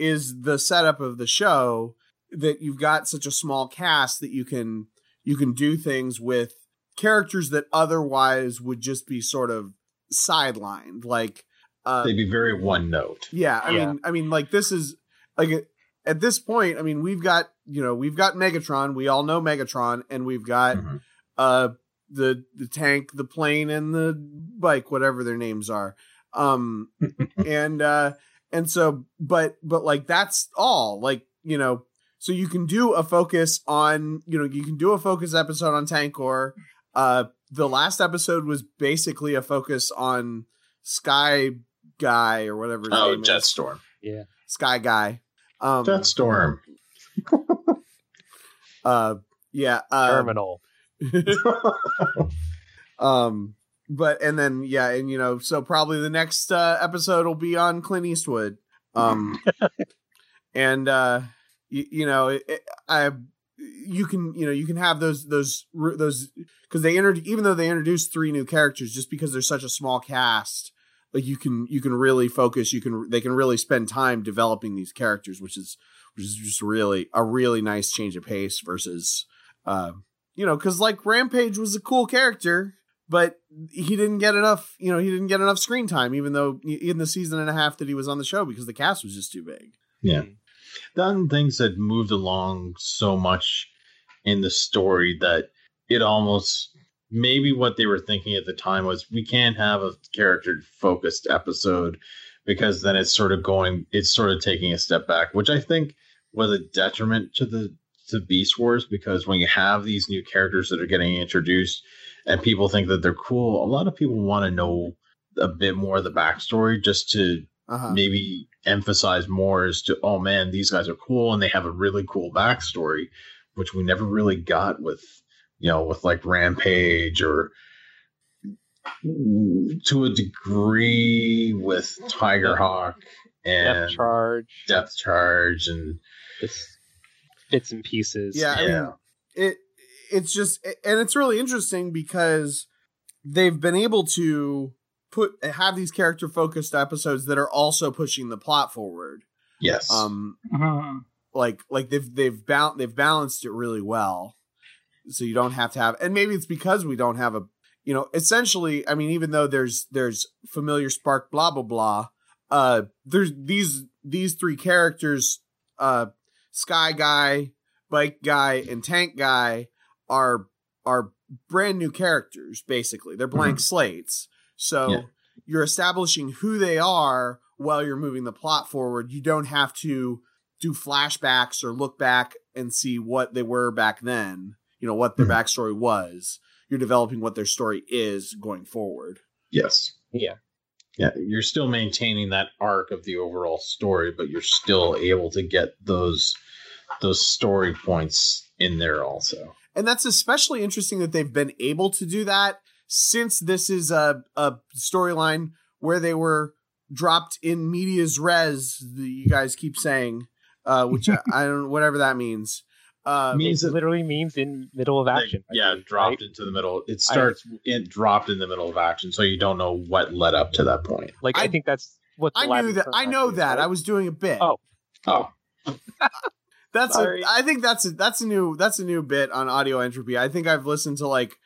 is the setup of the show that you've got such a small cast that you can you can do things with characters that otherwise would just be sort of sidelined like uh They'd be very one note. yeah i Yeah. mean i mean like this is like at this point i mean we've got you know we've got megatron we all know megatron and we've got Mhm. uh the the tank the plane and the bike whatever their names are um and uh and so but but like that's all like you know so you can do a focus on you know you can do a focus episode on tankor uh the last episode was basically a focus on sky guy or whatever his Oh, name is. Yeah. sky guy um Jetstorm. uh yeah uh, terminal. um but and then yeah and you know so probably the next uh episode will be on clint eastwood. Um and uh you, you know it, it- i you can you know you can have those those those because they entered even though they introduced three new characters just because there's such a small cast like you can you can really focus you can they can really spend time developing these characters which is which is just really a really nice change of pace versus uh you know because like rampage was a cool character but he didn't get enough you know he didn't get enough screen time even though in the season and a half that he was on the show because the cast was just too big Yeah. Mm-hmm. Done things that moved along so much in the story that it almost maybe what they were thinking at the time was we can't have a character focused episode because then it's sort of going it's sort of taking a step back, which I think was a detriment to the to Beast Wars because when you have these new characters that are getting introduced and people think that they're cool, a lot of people want to know a bit more of the backstory just to uh-huh maybe emphasize more as to oh man these guys are cool and they have a really cool backstory which we never really got with you know with like rampage or to a degree with tiger hawk and Depth charge. depth charge and Just bits and pieces. Yeah, I Yeah. mean, it it's just and it's really interesting because they've been able to put have these character focused episodes that are also pushing the plot forward. yes Um Mhm. like like they've they've bal- they've balanced it really well. so you don't have to have and maybe it's because we don't have a you know essentially i mean even though there's there's familiar spark blah blah blah uh there's these these three characters uh sky guy bike guy and tank guy are are brand new characters basically they're blank slates so Yeah. you're establishing who they are while you're moving the plot forward you don't have to do flashbacks or look back and see what they were back then you know what their Mhm. backstory was you're developing what their story is going forward Yes. Yeah. Yeah, you're still maintaining that arc of the overall story, but you're still able to get those those story points in there also. And that's especially interesting that they've been able to do that since this is a, a storyline where they were dropped in medias res you guys keep saying uh which I, I don't whatever that means uh means it literally means in middle of action. I yeah, believe, dropped right? into the middle. It starts it dropped in the middle of action, so you don't know what led up to that point. Like I, I- think that's what i knew that i know that right? i was doing a bit Oh. Oh, that's a, i think that's a that's a new that's a new bit on audio entropy. I think i've listened to like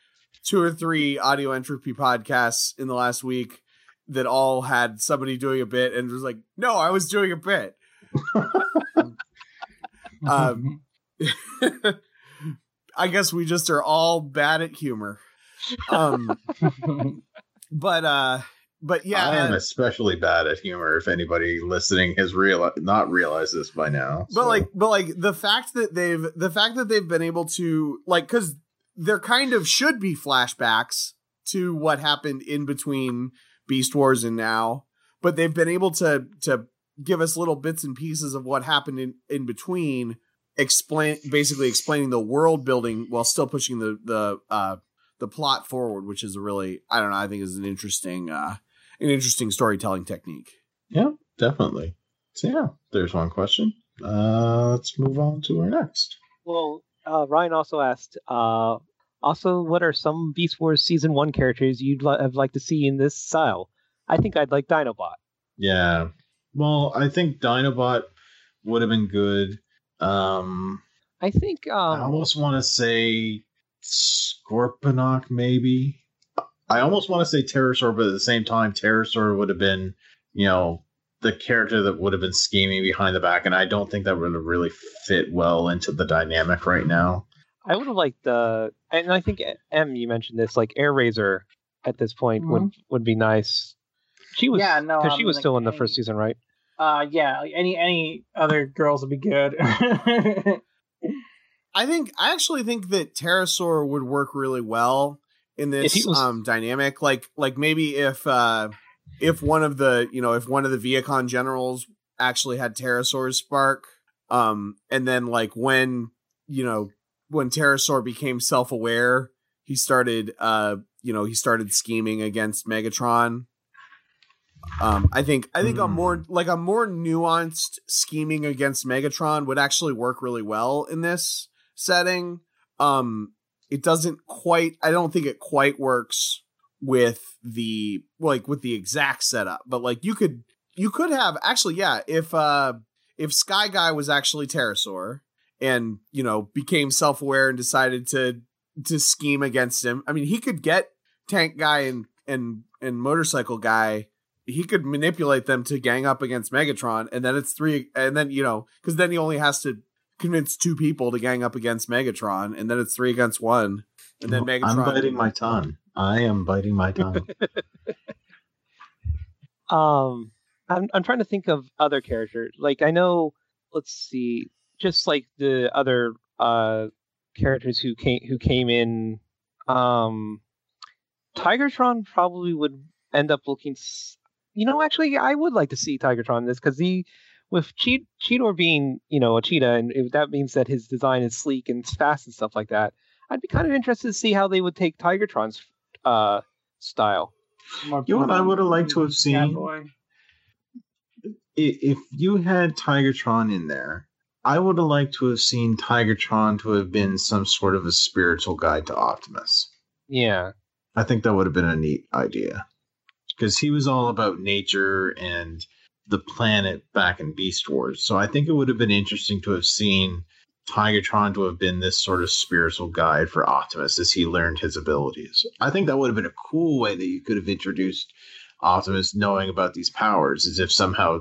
two or three audio entropy podcasts in the last week that all had somebody doing a bit and was like no i was doing a bit. Um, I guess we just are all bad at humor. Um, but uh, but yeah, I am especially bad at humor. If anybody listening has real not realized this by now, but so- like, but like the fact that they've the fact that they've been able to like because there kind of should be flashbacks to what happened in between Beast Wars and now, but they've been able to to give us little bits and pieces of what happened in in between explain basically explaining the world building while still pushing the the uh the plot forward which is a really i don't know i think is an interesting uh an interesting storytelling technique yeah, definitely. So yeah, there's one question. Uh, let's move on to our next. Well, uh, Ryan also asked, uh, also, what are some Beast Wars season one characters you'd li- have liked to see in this style? I think I'd like Dinobot. Yeah. Well, I think Dinobot would have been good. Um, I think um, I almost want to say Scorponok, maybe. I almost want to say Terrorsaur, but at the same time, Terrorsaur would have been, you know, the character that would have been scheming behind the back, and I don't think that would have really fit well into the dynamic right now. I would have liked the, and I think M, you mentioned this, like Airazor at this point would would be nice. She was, Yeah, no, because she was like, still in the any- first season, right? uh, yeah, like any any other girls would be good. i think i actually think that terrorsaur would work really well in this was- um dynamic like like maybe if uh if one of the you know if one of the Vehicon generals actually had terrorsaur's spark um and then like when you know when terrorsaur became self-aware he started uh you know he started scheming against megatron um i think i think a Hmm. more like a more nuanced scheming against megatron would actually work really well in this setting um it doesn't quite i don't think it quite works with the like with the exact setup but like you could you could have actually yeah if uh if sky guy was actually terrorsaur and you know became self-aware and decided to to scheme against him i mean he could get tank guy and and and motorcycle guy he could manipulate them to gang up against megatron and then it's three and then you know because then he only has to convince two people to gang up against megatron and then it's three against one and then megatron I'm biting my tongue. I am biting my tongue. Um, I'm I'm trying to think of other characters. Like I know, let's see, just like the other uh characters who came who came in. Um, Tigatron probably would end up looking. s- You know, actually, I would like to see Tigatron in this because he, with che- Cheetor being you know a cheetah, and if that means that his design is sleek and fast and stuff like that. I'd be kind of interested to see how they would take Tigatron's uh style. You know what I would have liked to have seen? If you had Tigatron in there, I would have liked to have seen Tigatron to have been some sort of a spiritual guide to Optimus. Yeah. I think that would have been a neat idea. Because he was all about nature and the planet back in Beast Wars. So I think it would have been interesting to have seen Tigatron to have been this sort of spiritual guide for Optimus as he learned his abilities. I think that would have been a cool way that you could have introduced Optimus knowing about these powers, as if somehow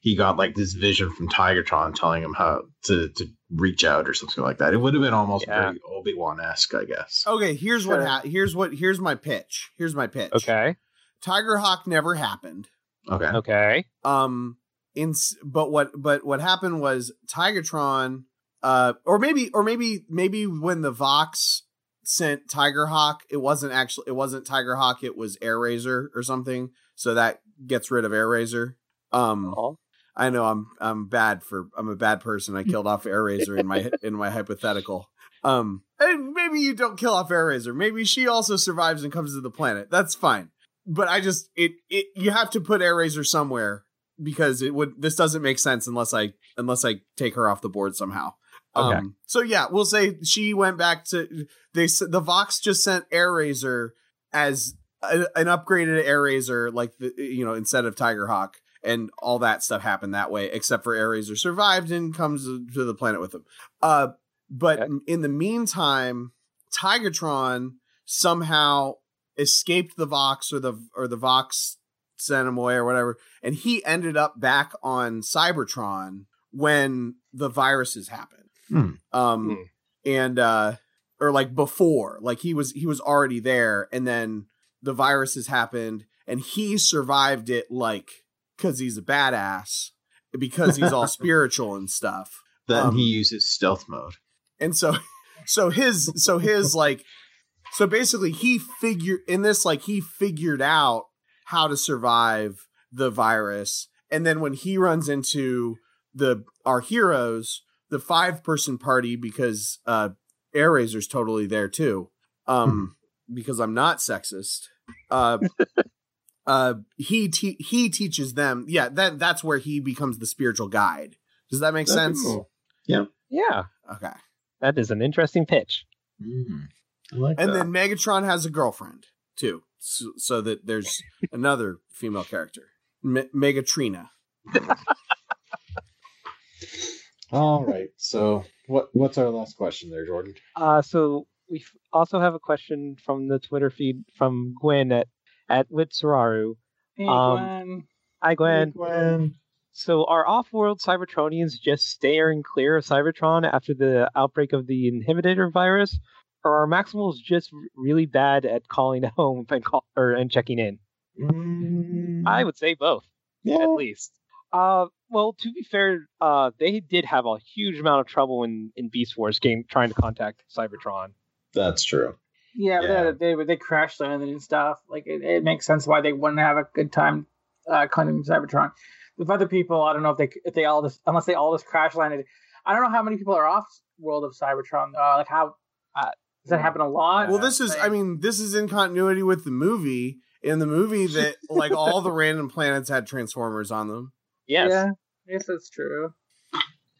he got like this vision from Tigatron telling him how to, to reach out or something like that. It would have been almost Yeah. very Obi Wan esque, I guess. Okay, here's what ha- here's what here's my pitch. Here's my pitch. Okay. Tiger Hawk never happened. Okay. Okay. Um in but what but what happened was Tigatron, uh or maybe or maybe maybe when the Vox sent Tiger Hawk, it wasn't actually it wasn't Tiger Hawk, it was Airazor or something. So that gets rid of Airazor. Um Oh. I know I'm I'm bad for I'm a bad person. I killed off Airazor in my in my hypothetical. Um, and maybe you don't kill off Airazor. Maybe she also survives and comes to the planet. That's fine. But I just it it you have to put Airazor somewhere because it would this doesn't make sense unless I unless I take her off the board somehow. Okay. Um, so yeah, we'll say she went back to they the Vox just sent Airazor as a, an upgraded Airazor, like the you know instead of Tiger Hawk, and all that stuff happened that way. Except for Airazor survived and comes to the planet with him. Uh, but Okay. in the meantime, Tigatron somehow escaped the Vox or the or the Vox sent him away or whatever, and he ended up back on Cybertron when the viruses happened. Hmm. Um, Hmm. and uh, or like before, like he was he was already there, and then the viruses happened, and he survived it like because he's a badass, because he's all spiritual and stuff. Then Um, he uses stealth mode. and so so his so his like so basically he figured in this like he figured out how to survive the virus and then when he runs into the our heroes the five person party because uh airazor's totally there too um because i'm not sexist uh uh he te- he teaches them yeah that that's where he becomes the spiritual guide does that make That'd sense cool. Yeah. okay That is an interesting pitch. Mm. I like and that. then Megatron has a girlfriend too, so, so that there's another female character, Me- Megatrina. All right. So what what's our last question there, Jordan? Uh, so we also have a question from the Twitter feed from Gwen at at Witsuraru. Hey, Um, Glenn. Hi, Gwen. Gwen. So are off-world Cybertronians just steering clear of Cybertron after the outbreak of the inhibitor virus, or are Maximals just really bad at calling home and call or and checking in? Mm, I would say both, yeah. at least. Uh, well, to be fair, uh, they did have a huge amount of trouble in in Beast Wars game trying to contact Cybertron. That's true. Yeah, Yeah. They, they they crash landed and stuff. Like it, it makes sense why they wouldn't have a good time uh, contacting Cybertron. With other people, I don't know if they if they all just unless they all just crash landed. I don't know how many people are off world of Cybertron. Uh, like how uh, does that happen a lot? Well, this is, I mean, this is in continuity with the movie. In the movie, that like all the random planets had transformers on them. Yes. yeah, I guess that's true.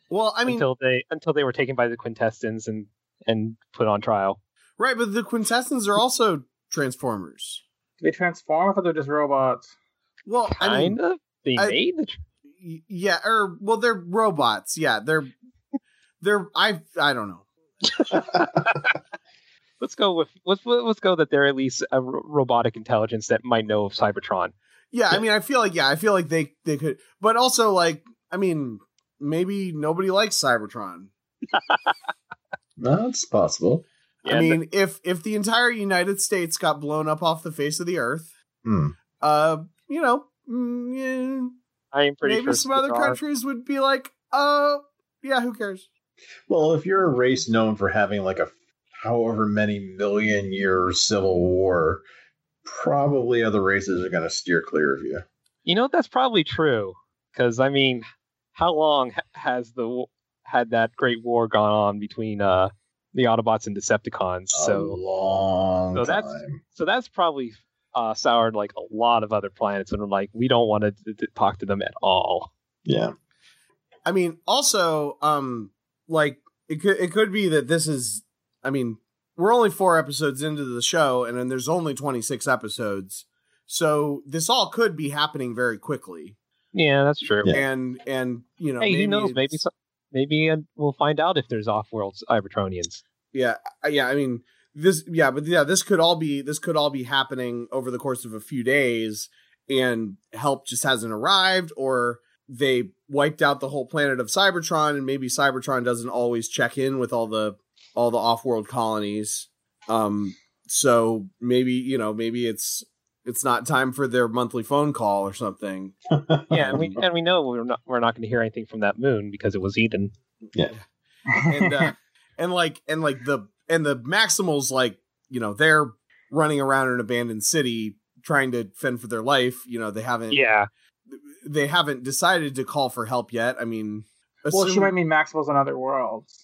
Well, I mean, until they until they were taken by the quintessence and and put on trial. right, but the quintessence are also transformers. Do they transform? I thought they're just robots. Well, I mean, of. They I- made the. Tr- yeah, or well, they're robots. Yeah, they're they're I I don't know. let's go with let's let's go that they're at least a ro- robotic intelligence that might know of Cybertron. Yeah, I mean, I feel like yeah, I feel like they they could, but also like, I mean, maybe nobody likes Cybertron. That's possible. Yeah, I mean, if if the entire United States got blown up off the face of the earth, Hmm. uh, you know, mm, yeah, I am pretty maybe sure some other Cybertron- countries would be like, oh, yeah, who cares? Well, if you're a race known for having like a however many million year civil war, probably other races are going to steer clear of you. You know that's probably true because I mean, how long has the had that great war gone on between uh the Autobots and Decepticons? a So long so that's- time. so that's probably uh soured like a lot of other planets and are like we don't want to talk to them at all. Yeah. I mean, also, um, like it could it could be that this is. I mean, we're only four episodes into the show, and then there's only 26 episodes, so this all could be happening very quickly. Yeah, that's true. Yeah. And and you know, hey, who knows? Maybe it's- some, maybe uh, we'll find out if there's off-world Cybertronians. Yeah, uh, yeah. I mean, this. Yeah, but yeah, this could all be this could all be happening over the course of a few days, and help just hasn't arrived, or they wiped out the whole planet of Cybertron, and maybe Cybertron doesn't always check in with all the all the off-world colonies. Um, so maybe you know, maybe it's it's not time for their monthly phone call or something. Yeah, and we and we know we're not we're not going to hear anything from that moon because it was eaten. and uh, and like and like the and the Maximals like you know they're running around an abandoned city trying to fend for their life. You know they haven't Yeah, they haven't decided to call for help yet. I mean, well, she might mean Maximals on other worlds.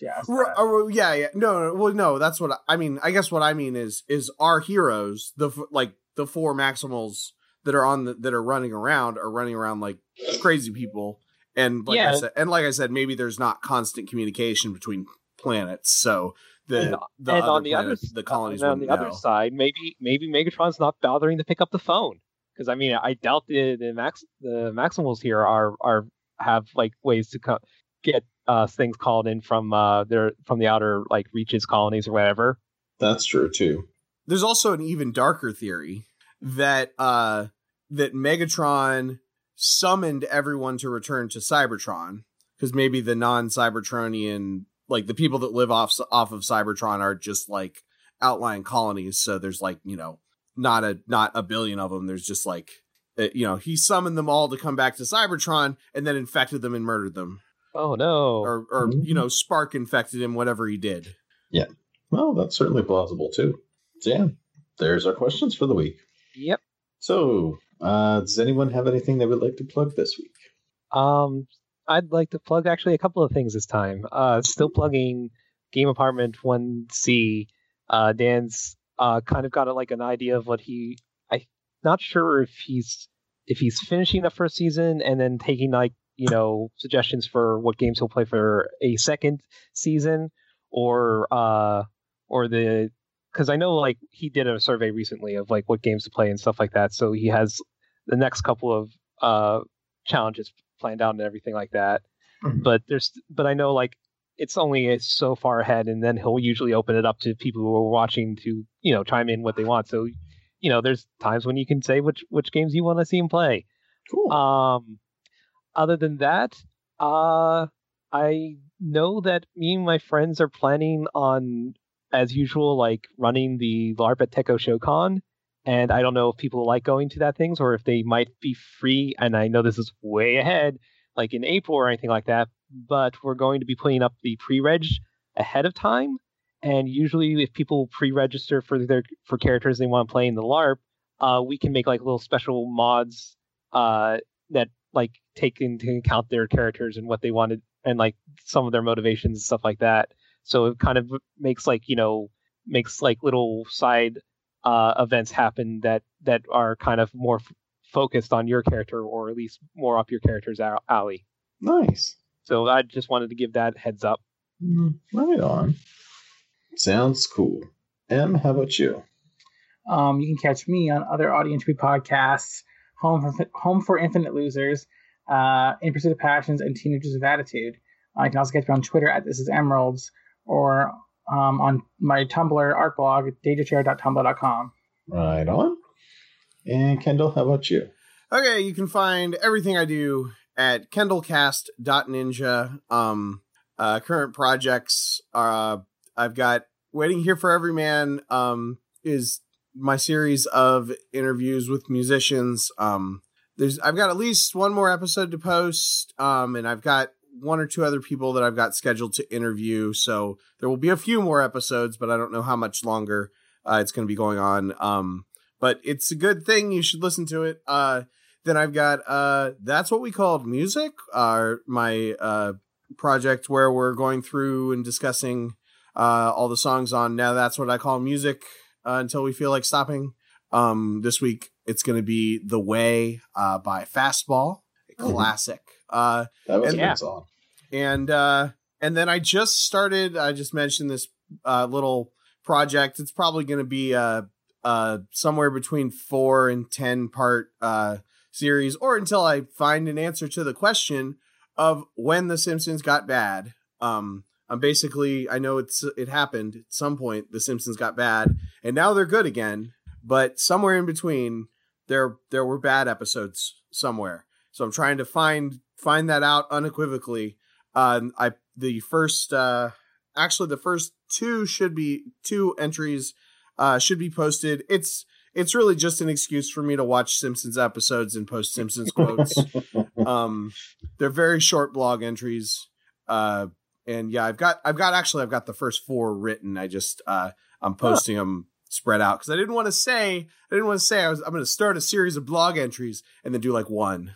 Yeah. R- uh, yeah, yeah, no, no, well, no, that's what I, I mean. I guess what I mean is is our heroes, the f- like the four Maximals that are on the, that are running around are running around like crazy people, and like I Yeah. said, and like I said, maybe there's not constant communication between planets, so the And- the and other on the other the colonies and on the wouldn't other side, maybe maybe Megatron's not bothering to pick up the phone because I mean I doubt the the Max the Maximals here are are have like ways to co- get uh things called in from uh their from the outer like reaches colonies or whatever. That's true too. There's also an even darker theory that uh that Megatron summoned everyone to return to Cybertron because maybe the non-Cybertronian like the people that live off off of Cybertron are just like outlying colonies so there's like you know not a not a billion of them there's just like uh, you know he summoned them all to come back to Cybertron and then infected them and murdered them Oh no! or or you know spark infected him whatever he did Yeah. Well, that's certainly plausible too. So yeah, there's our questions for the week. yep. So, uh, does anyone have anything they would like to plug this week? Um, I'd like to plug actually a couple of things this time. Uh, still plugging Game Apartment One C. Uh, Dan's uh kind of got a, like an idea of what he. I not sure if he's if he's finishing the first season and then taking like you know suggestions for what games he'll play for a second season or uh or the because I know like he did a survey recently of like what games to play and stuff like that. So he has the next couple of uh challenges planned out and everything like that. Mhm. But there's but I know like it's only so far ahead and then he'll usually open it up to people who are watching to, you know, chime in what they want. So, you know, there's times when you can say which which games you want to see him play. Cool. Um other than that, uh I know that me and my friends are planning on as usual like running the LARP at Tekkoshocon and I don't know if people like going to that things or if they might be free and I know this is way ahead like in April or anything like that, but we're going to be putting up the pre-reg ahead of time and usually if people pre-register for their for characters they want to play in the LARP, uh we can make like little special mods uh that like take into account their characters and what they wanted and like some of their motivations and stuff like that. So it kind of makes like you know makes like little side uh, events happen that that are kind of more f- focused on your character or at least more up your character's alley. nice. So I just wanted to give that heads up. Mm, Right on. Sounds cool. Em, how about you? Um, you can catch me on other audio entropy podcasts, Home for Home for Infinite Losers, uh, In Pursuit of Passions, and Teenagers of Attitude. Uh, you can also catch me on Twitter at This Is Emeralds or um, on my Tumblr art blog, datachair.tumblr.com. Right on. And Kendall, how about you? Okay, you can find everything I do at kendallcast.ninja. Um, uh, current projects uh, I've got Waiting Here for Every Man um, is my series of interviews with musicians. Um, there's I've got at least one more episode to post, um, and I've got one or two other people that I've got scheduled to interview. So there will be a few more episodes, but I don't know how much longer uh, it's going to be going on. Um, but it's a good thing. You should listen to it. Uh, then I've got uh, that's what we called music. Uh, my uh, project where we're going through and discussing uh, all the songs on now. That's what I call music uh, until we feel like stopping. Um, this week it's going to be "The Way" uh, by Fastball, a Mhm. classic. Uh, That was And- a good song. and uh and then i just started i just mentioned this uh little project it's probably going to be uh uh somewhere between four and ten part uh series or until i find an answer to the question of when The Simpsons got bad. Um, I'm basically I know it's it happened at some point. The Simpsons got bad, and now they're good again. But somewhere in between, there there were bad episodes somewhere. So I'm trying to find find that out unequivocally. Uh, I the first uh, actually the first two should be two entries uh, should be posted. It's it's really just an excuse for me to watch Simpsons episodes and post Simpsons quotes. um, they're very short blog entries. Uh, and yeah, I've got I've got actually I've got the first four written. I just uh, I'm posting them spread out because I didn't want to say I didn't want to say I was I'm going to start a series of blog entries and then do like one.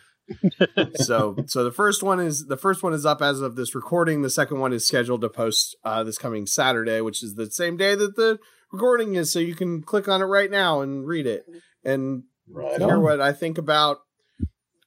so so the first one is the first one is up as of this recording. The second one is scheduled to post uh, this coming Saturday, which is the same day that the recording is. So you can click on it right now and read it and Right hear on. what I think about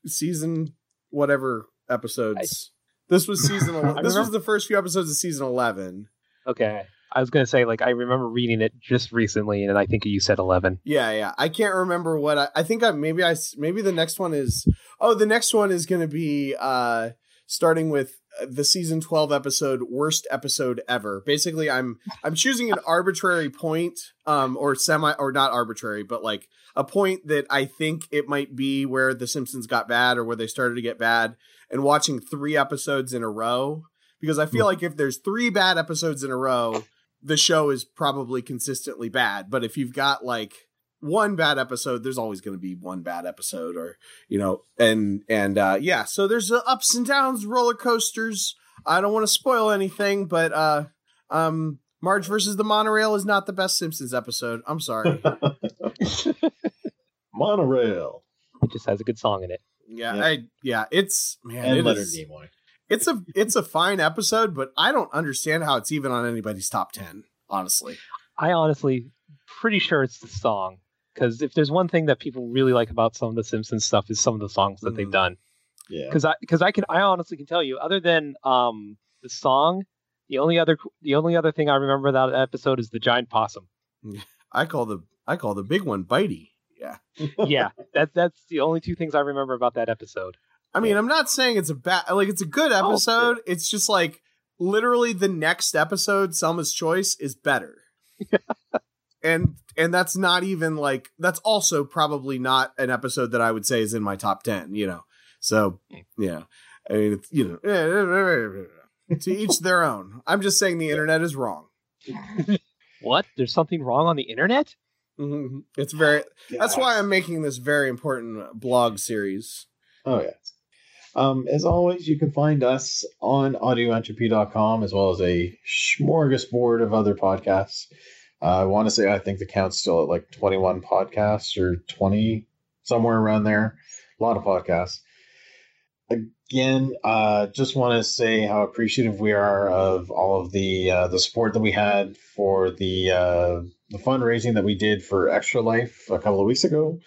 season whatever episodes. This was season. ele- I this was the first few episodes of season eleven. Okay. I was gonna say like I remember reading it just recently, and I think you said eleven. Yeah, yeah. I can't remember what I. I think I maybe I maybe the next one is. Oh, the next one is going to be uh starting with uh, the season 12 episode worst episode ever. Basically, I'm I'm choosing an arbitrary point um or semi or not arbitrary, but like a point that I think it might be where the Simpsons got bad or where they started to get bad and watching 3 episodes in a row because I feel like if there's 3 bad episodes in a row, the show is probably consistently bad, but if you've got like one bad episode there's always going to be one bad episode or you know and and uh yeah so there's the ups and downs roller coasters. I don't want to spoil anything but uh um marge versus the monorail is not the best simpsons episode. I'm sorry. Monorail. It just has a good song in it. Yeah Yeah. i yeah it's man and it Leonard is- Nimoy. it's a it's a fine episode but i don't understand how it's even on anybody's top 10 honestly I honestly pretty sure it's the song because if there's one thing that people really like about some of the Simpsons stuff is some of the songs that they've Mm. done. Yeah. Because I because I can I honestly can tell you other than um the song, the only other the only other thing I remember about that episode is the giant possum. i call the i call the big one bitey yeah yeah, that that's the only two things I remember about that episode. I mean, I'm not saying it's a bad, like it's a good Oh, episode. It's just like literally the next episode, Selma's Choice, is better. and and that's not even like that's also probably not an episode that I would say is in my top ten. You know, so hmm. yeah, I mean, it's, you know, to each their own. I'm just saying the internet is wrong. What? There's something wrong on the internet? Mhm. It's very. That's why I'm making this very important blog series. Oh yeah. Um, as always, you can find us on audioentropy.com as well as a smorgasbord of other podcasts. Uh, I want to say I think the count's still at like 21 podcasts or 20, somewhere around there. A lot of podcasts. Again, uh, just want to say how appreciative we are of all of the uh, the support that we had for the uh, the fundraising that we did for Extra Life a couple of weeks ago.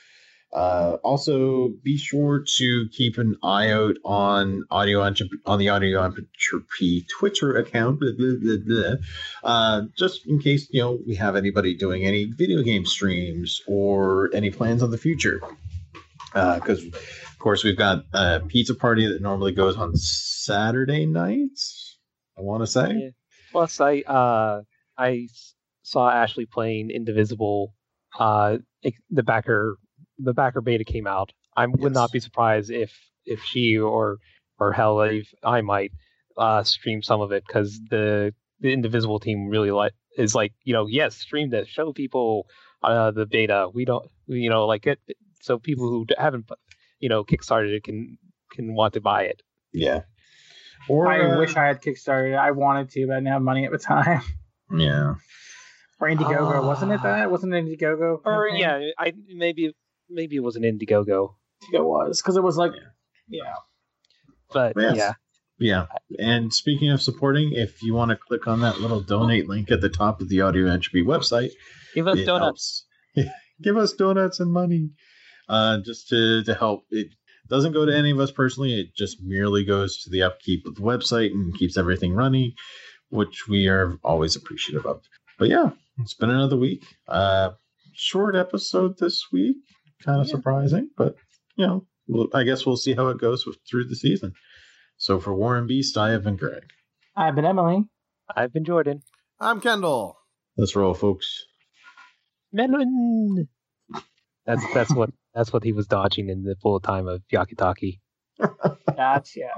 Uh, also, be sure to keep an eye out on audio on the audio entropy Twitter account, blah, blah, blah. Uh, just in case you know we have anybody doing any video game streams or any plans on the future. Because of course we've got a pizza party that normally goes on Saturday nights. I want to say. Yeah. Plus, I uh I saw Ashley playing Indivisible. Uh, the backer the backer beta came out. I would not be surprised if if she or or hell if I might uh stream some of it because the the Indivisible team really like is like you know yes stream this show people uh the beta we don't you know like it so people who haven't you know kickstarted it can can want to buy it. Yeah. Or I uh, wish I had Kickstarter. I wanted to, but I didn't have money at the time. Yeah. Or Indiegogo, wasn't it that? Wasn't it Indiegogo? Or campaign? yeah, I maybe maybe it was an Indiegogo, I it was because it was like, Yeah. yeah. but Yes. yeah. Yeah. And speaking of supporting, if you want to click on that little donate link at the top of the Audio Entropy website, Give us donuts. helps. Give us donuts and money. Uh, just to, to help. It doesn't go to any of us personally. It just merely goes to the upkeep of the website and keeps everything running, which we are always appreciative of. But yeah, it's been another week. Uh, short episode this week. Kind of Yeah. surprising, but you know, we'll, I guess we'll see how it goes with, through the season. So for Warren Beast, I have been Greg. I've been Emily. I've been Jordan. I'm Kendall. Let's roll, folks. Melon. That's that's what that's what he was dodging in the full time of Yakitaki. Gotcha.